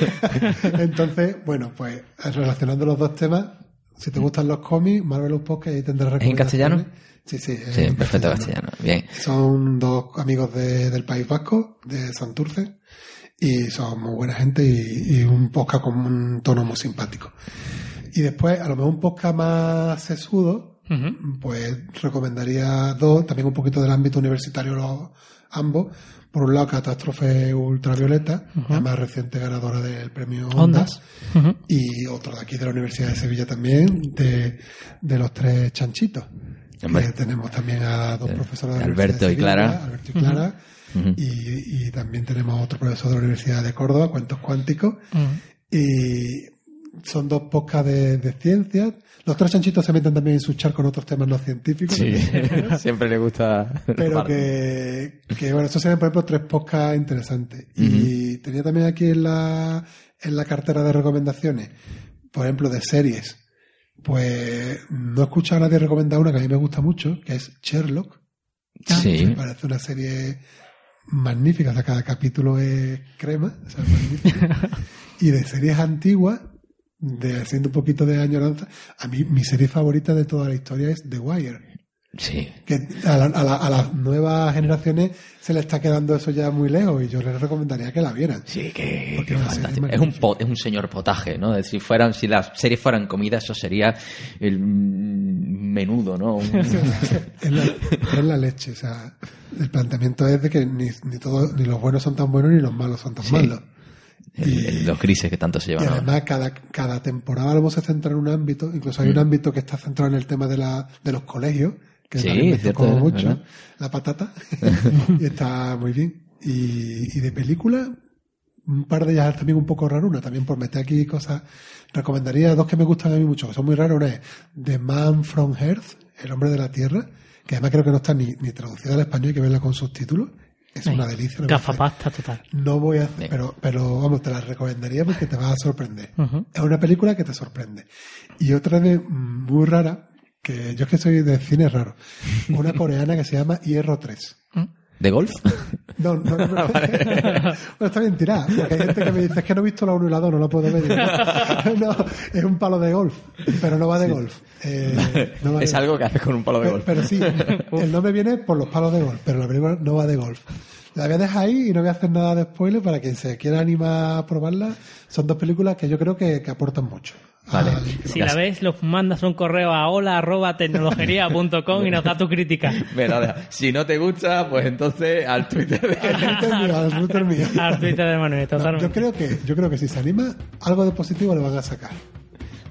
Entonces, bueno, pues relacionando los dos temas, si te gustan los cómics, Marvelous Podcast, ahí tendrás ¿Es en castellano? Sí, sí. es Sí, en perfecto castellano. Bien. son dos amigos de- del País Vasco, de Santurce, y son muy buena gente y, y un podcast con un tono muy simpático. Y después, a lo mejor un podcast más sesudo, pues recomendaría dos, también un poquito del ámbito universitario los, ambos. Por un lado, Catástrofe Ultravioleta, la más reciente ganadora del premio Ondas, y otro de aquí de la Universidad de Sevilla también, de, de los tres chanchitos. Que tenemos también a dos profesores de la Alberto Universidad de y Clara. Sevilla, Alberto y Clara. Y, y también tenemos otro profesor de la Universidad de Córdoba, Cuentos Cuánticos. Y son dos podcasts de, de ciencias. Los tres chanchitos se meten también en su char con otros temas no científicos. Sí, siempre le gusta. Pero que, que, bueno, estos serían, por ejemplo, tres podcasts interesantes. Y tenía también aquí en la, en la cartera de recomendaciones, por ejemplo, de series. Pues no he escuchado a nadie recomendar una que a mí me gusta mucho, que es Sherlock. Sí. Me parece una serie magnífica, o sea, cada capítulo es crema, o sea, magnífica. Y de series antiguas, de haciendo un poquito de añoranza, a mí mi serie favorita de toda la historia es The Wire. Sí. Que a, la- a la- a las nuevas generaciones se le está quedando eso ya muy lejos y yo les recomendaría que la vieran. Sí, que, Porque. Es un, po- es un señor potaje, ¿no? Si fueran, si las series fueran comida, eso sería el menudo, ¿no? Un- Es la, es la leche. O sea, el planteamiento es de que ni, ni, todo, ni los buenos son tan buenos ni los malos son tan malos. El- el- los grises que tanto se Y llevan. ahora. además, cada, cada temporada lo vamos a centrar en un ámbito. Incluso hay un ámbito que está centrado en el tema de, la, de los colegios, que Sí, también me cierto, tocó mucho. verdad. La patata. y está muy bien. Y, y de película, un par de ellas también un poco raruna, también por meter aquí cosas. Recomendaría dos que me gustan a mí mucho, que son muy raras. Una es The Man from Earth, El hombre de la tierra, que además creo que no está ni, ni traducida al español, hay que verla con subtítulos. Es una delicia. Gafapasta total. No voy a hacer, pero, pero vamos, te la recomendaría porque te vas a sorprender. Es una película que te sorprende. Y otra de muy rara, que yo es que soy de cine raro, una coreana que se llama Hierro 3. ¿De golf? No, no, no. bueno, está bien tirada, porque hay gente que me dice, es que no he visto la 1 y la 2, no la puedo ver. No, es un palo de golf, pero no va de golf. Eh, no va de es golf. algo que haces con un palo de Pero, golf. pero sí, el nombre viene por los palos de golf, pero la película no va de golf. La voy a dejar ahí y no voy a hacer nada de spoiler para quien se quiera animar a probarla. Son dos películas que yo creo que, que aportan mucho. Vale. Al- Si la ves, los mandas un correo a hola arroba tecnologería.com y nos da tu crítica. Si no te gusta, pues entonces al Twitter de... al Twitter mío, al Twitter mío. Al Twitter de Manuel, No, yo creo que, yo creo que si se anima, algo de positivo le van a sacar.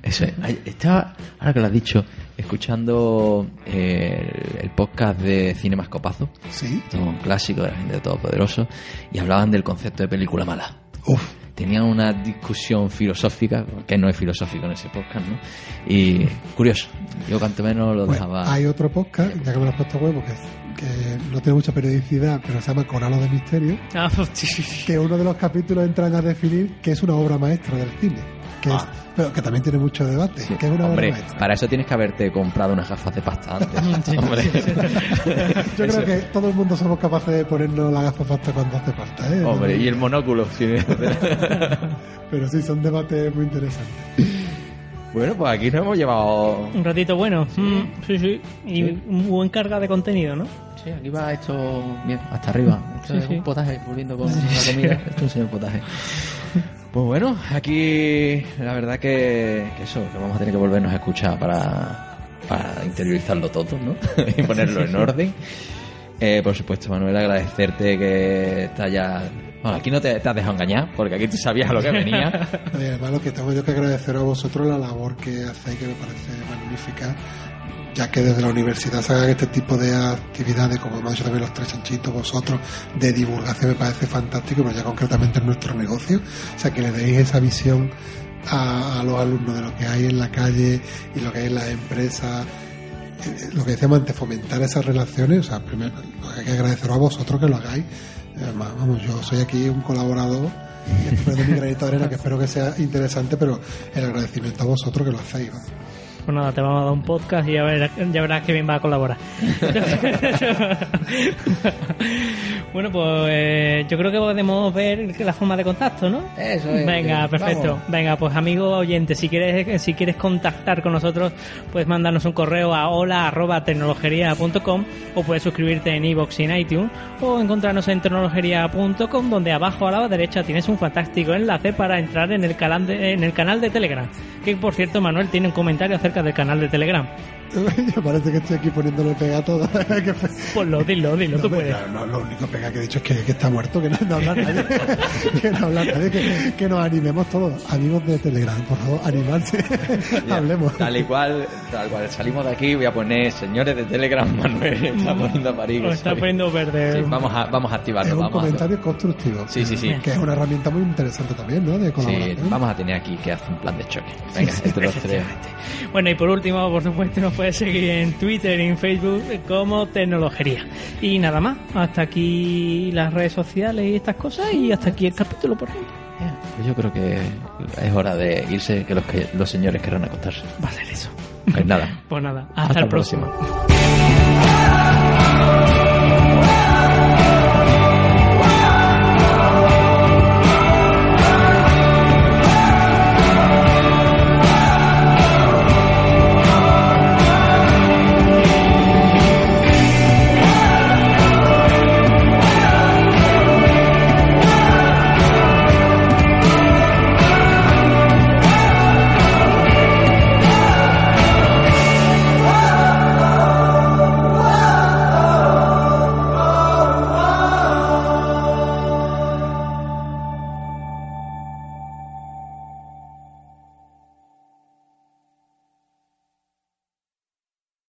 Eso es. Estaba, ahora que lo has dicho, escuchando eh, el, el podcast de Cinemascopazo, Sí. un clásico de la gente de Todopoderoso, y hablaban del concepto de película mala. Uf. Tenían una discusión filosófica, que no es filosófico en ese podcast, ¿no? Y curioso, yo cuanto menos lo dejaba... hay otro podcast, ya que me lo has puesto a huevo, que, que no tiene mucha periodicidad, pero se llama Coralo de Misterio. Ah, que uno de los capítulos entran a definir que es una obra maestra del cine. Que es- pero que también tiene mucho debate. que es una Hombre, para eso tienes que haberte comprado unas gafas de pasta antes. Hombre. Yo creo que todo el mundo somos capaces de ponernos la gafa pasta cuando hace falta. ¿eh? Hombre, y el monóculo. sí. Pero sí, son debates muy interesantes. bueno, pues aquí nos hemos llevado... Un ratito bueno. Mm, sí, sí. Y un buen carga de contenido, ¿no? Sí, aquí va esto bien, hasta arriba. Esto Sí, es sí. un potaje, volviendo con la comida. Esto es un señor potaje. Pues bueno, aquí la verdad que, eso, que vamos a tener que volvernos a escuchar para, interiorizarlo todo, ¿no? y ponerlo en orden. Eh, por supuesto, Manuel, agradecerte que está ya... Bueno, aquí no te, has dejado engañar, porque aquí tú sabías a lo que venía. Oye, hermano, que tengo yo que agradecer a vosotros la labor que hacéis, que me parece magnífica, ya que desde la universidad se hagan este tipo de actividades, como hemos hecho también los tres chanchitos, vosotros, de divulgación, me parece fantástico, pero ya concretamente en nuestro negocio. O sea, que le deis esa visión a, los alumnos de lo que hay en la calle y lo que hay en las empresas. Eh, Lo que decíamos antes, fomentar esas relaciones, o sea, primero hay que agradeceros a vosotros que lo hagáis. Además, vamos, yo soy aquí un colaborador y mi granito de arena que espero que sea interesante, pero el agradecimiento a vosotros que lo hacéis. ¿no? Pues nada, te vamos a dar un podcast y ya verás, ya verás que bien va a colaborar. bueno, pues eh, yo creo que podemos ver la forma de contacto, ¿no? Eso es. Venga, perfecto. Vamos. Venga, pues amigo oyente, si quieres, si quieres contactar con nosotros, puedes mandarnos un correo a hola.tecnologería.com o puedes suscribirte en iVoox y en iTunes o encontrarnos en tecnologería.com donde abajo a la derecha tienes un fantástico enlace para entrar en el canal de, en el canal de Telegram. Que por cierto, Manuel tiene un comentario acerca del canal de Telegram. Me parece que estoy aquí poniéndole pega a todo. Pues lo dilo, dilo, No, tú puedes. no, no, lo único pega que he dicho es que, que está muerto, que no, no habla nadie. que no habla nadie, que, que nos animemos todos. Amigos de Telegram, por favor, animarse. Hablemos. Tal y cual, tal cual. Salimos de aquí, voy a poner señores de Telegram, Manuel está poniendo a parir. Lo está poniendo verde. Sí, vamos a, vamos a Es activarlo. un Vamos a, comentario constructivo. Sí, sí, sí. Que es una herramienta muy interesante también, ¿no? De sí, colaboración. vamos a tener aquí que hacer un plan de choque. Venga, entre los tres. Bueno, y por último, por supuesto, nos puedes seguir en Twitter y en Facebook como Tecnologería. Y nada más, hasta aquí las redes sociales y estas cosas y hasta aquí el capítulo por. Pues yo creo que es hora de irse, que los, que los señores querrán acostarse. Va a ser eso. Pues nada. Pues nada, hasta, Hasta el próximo. próximo.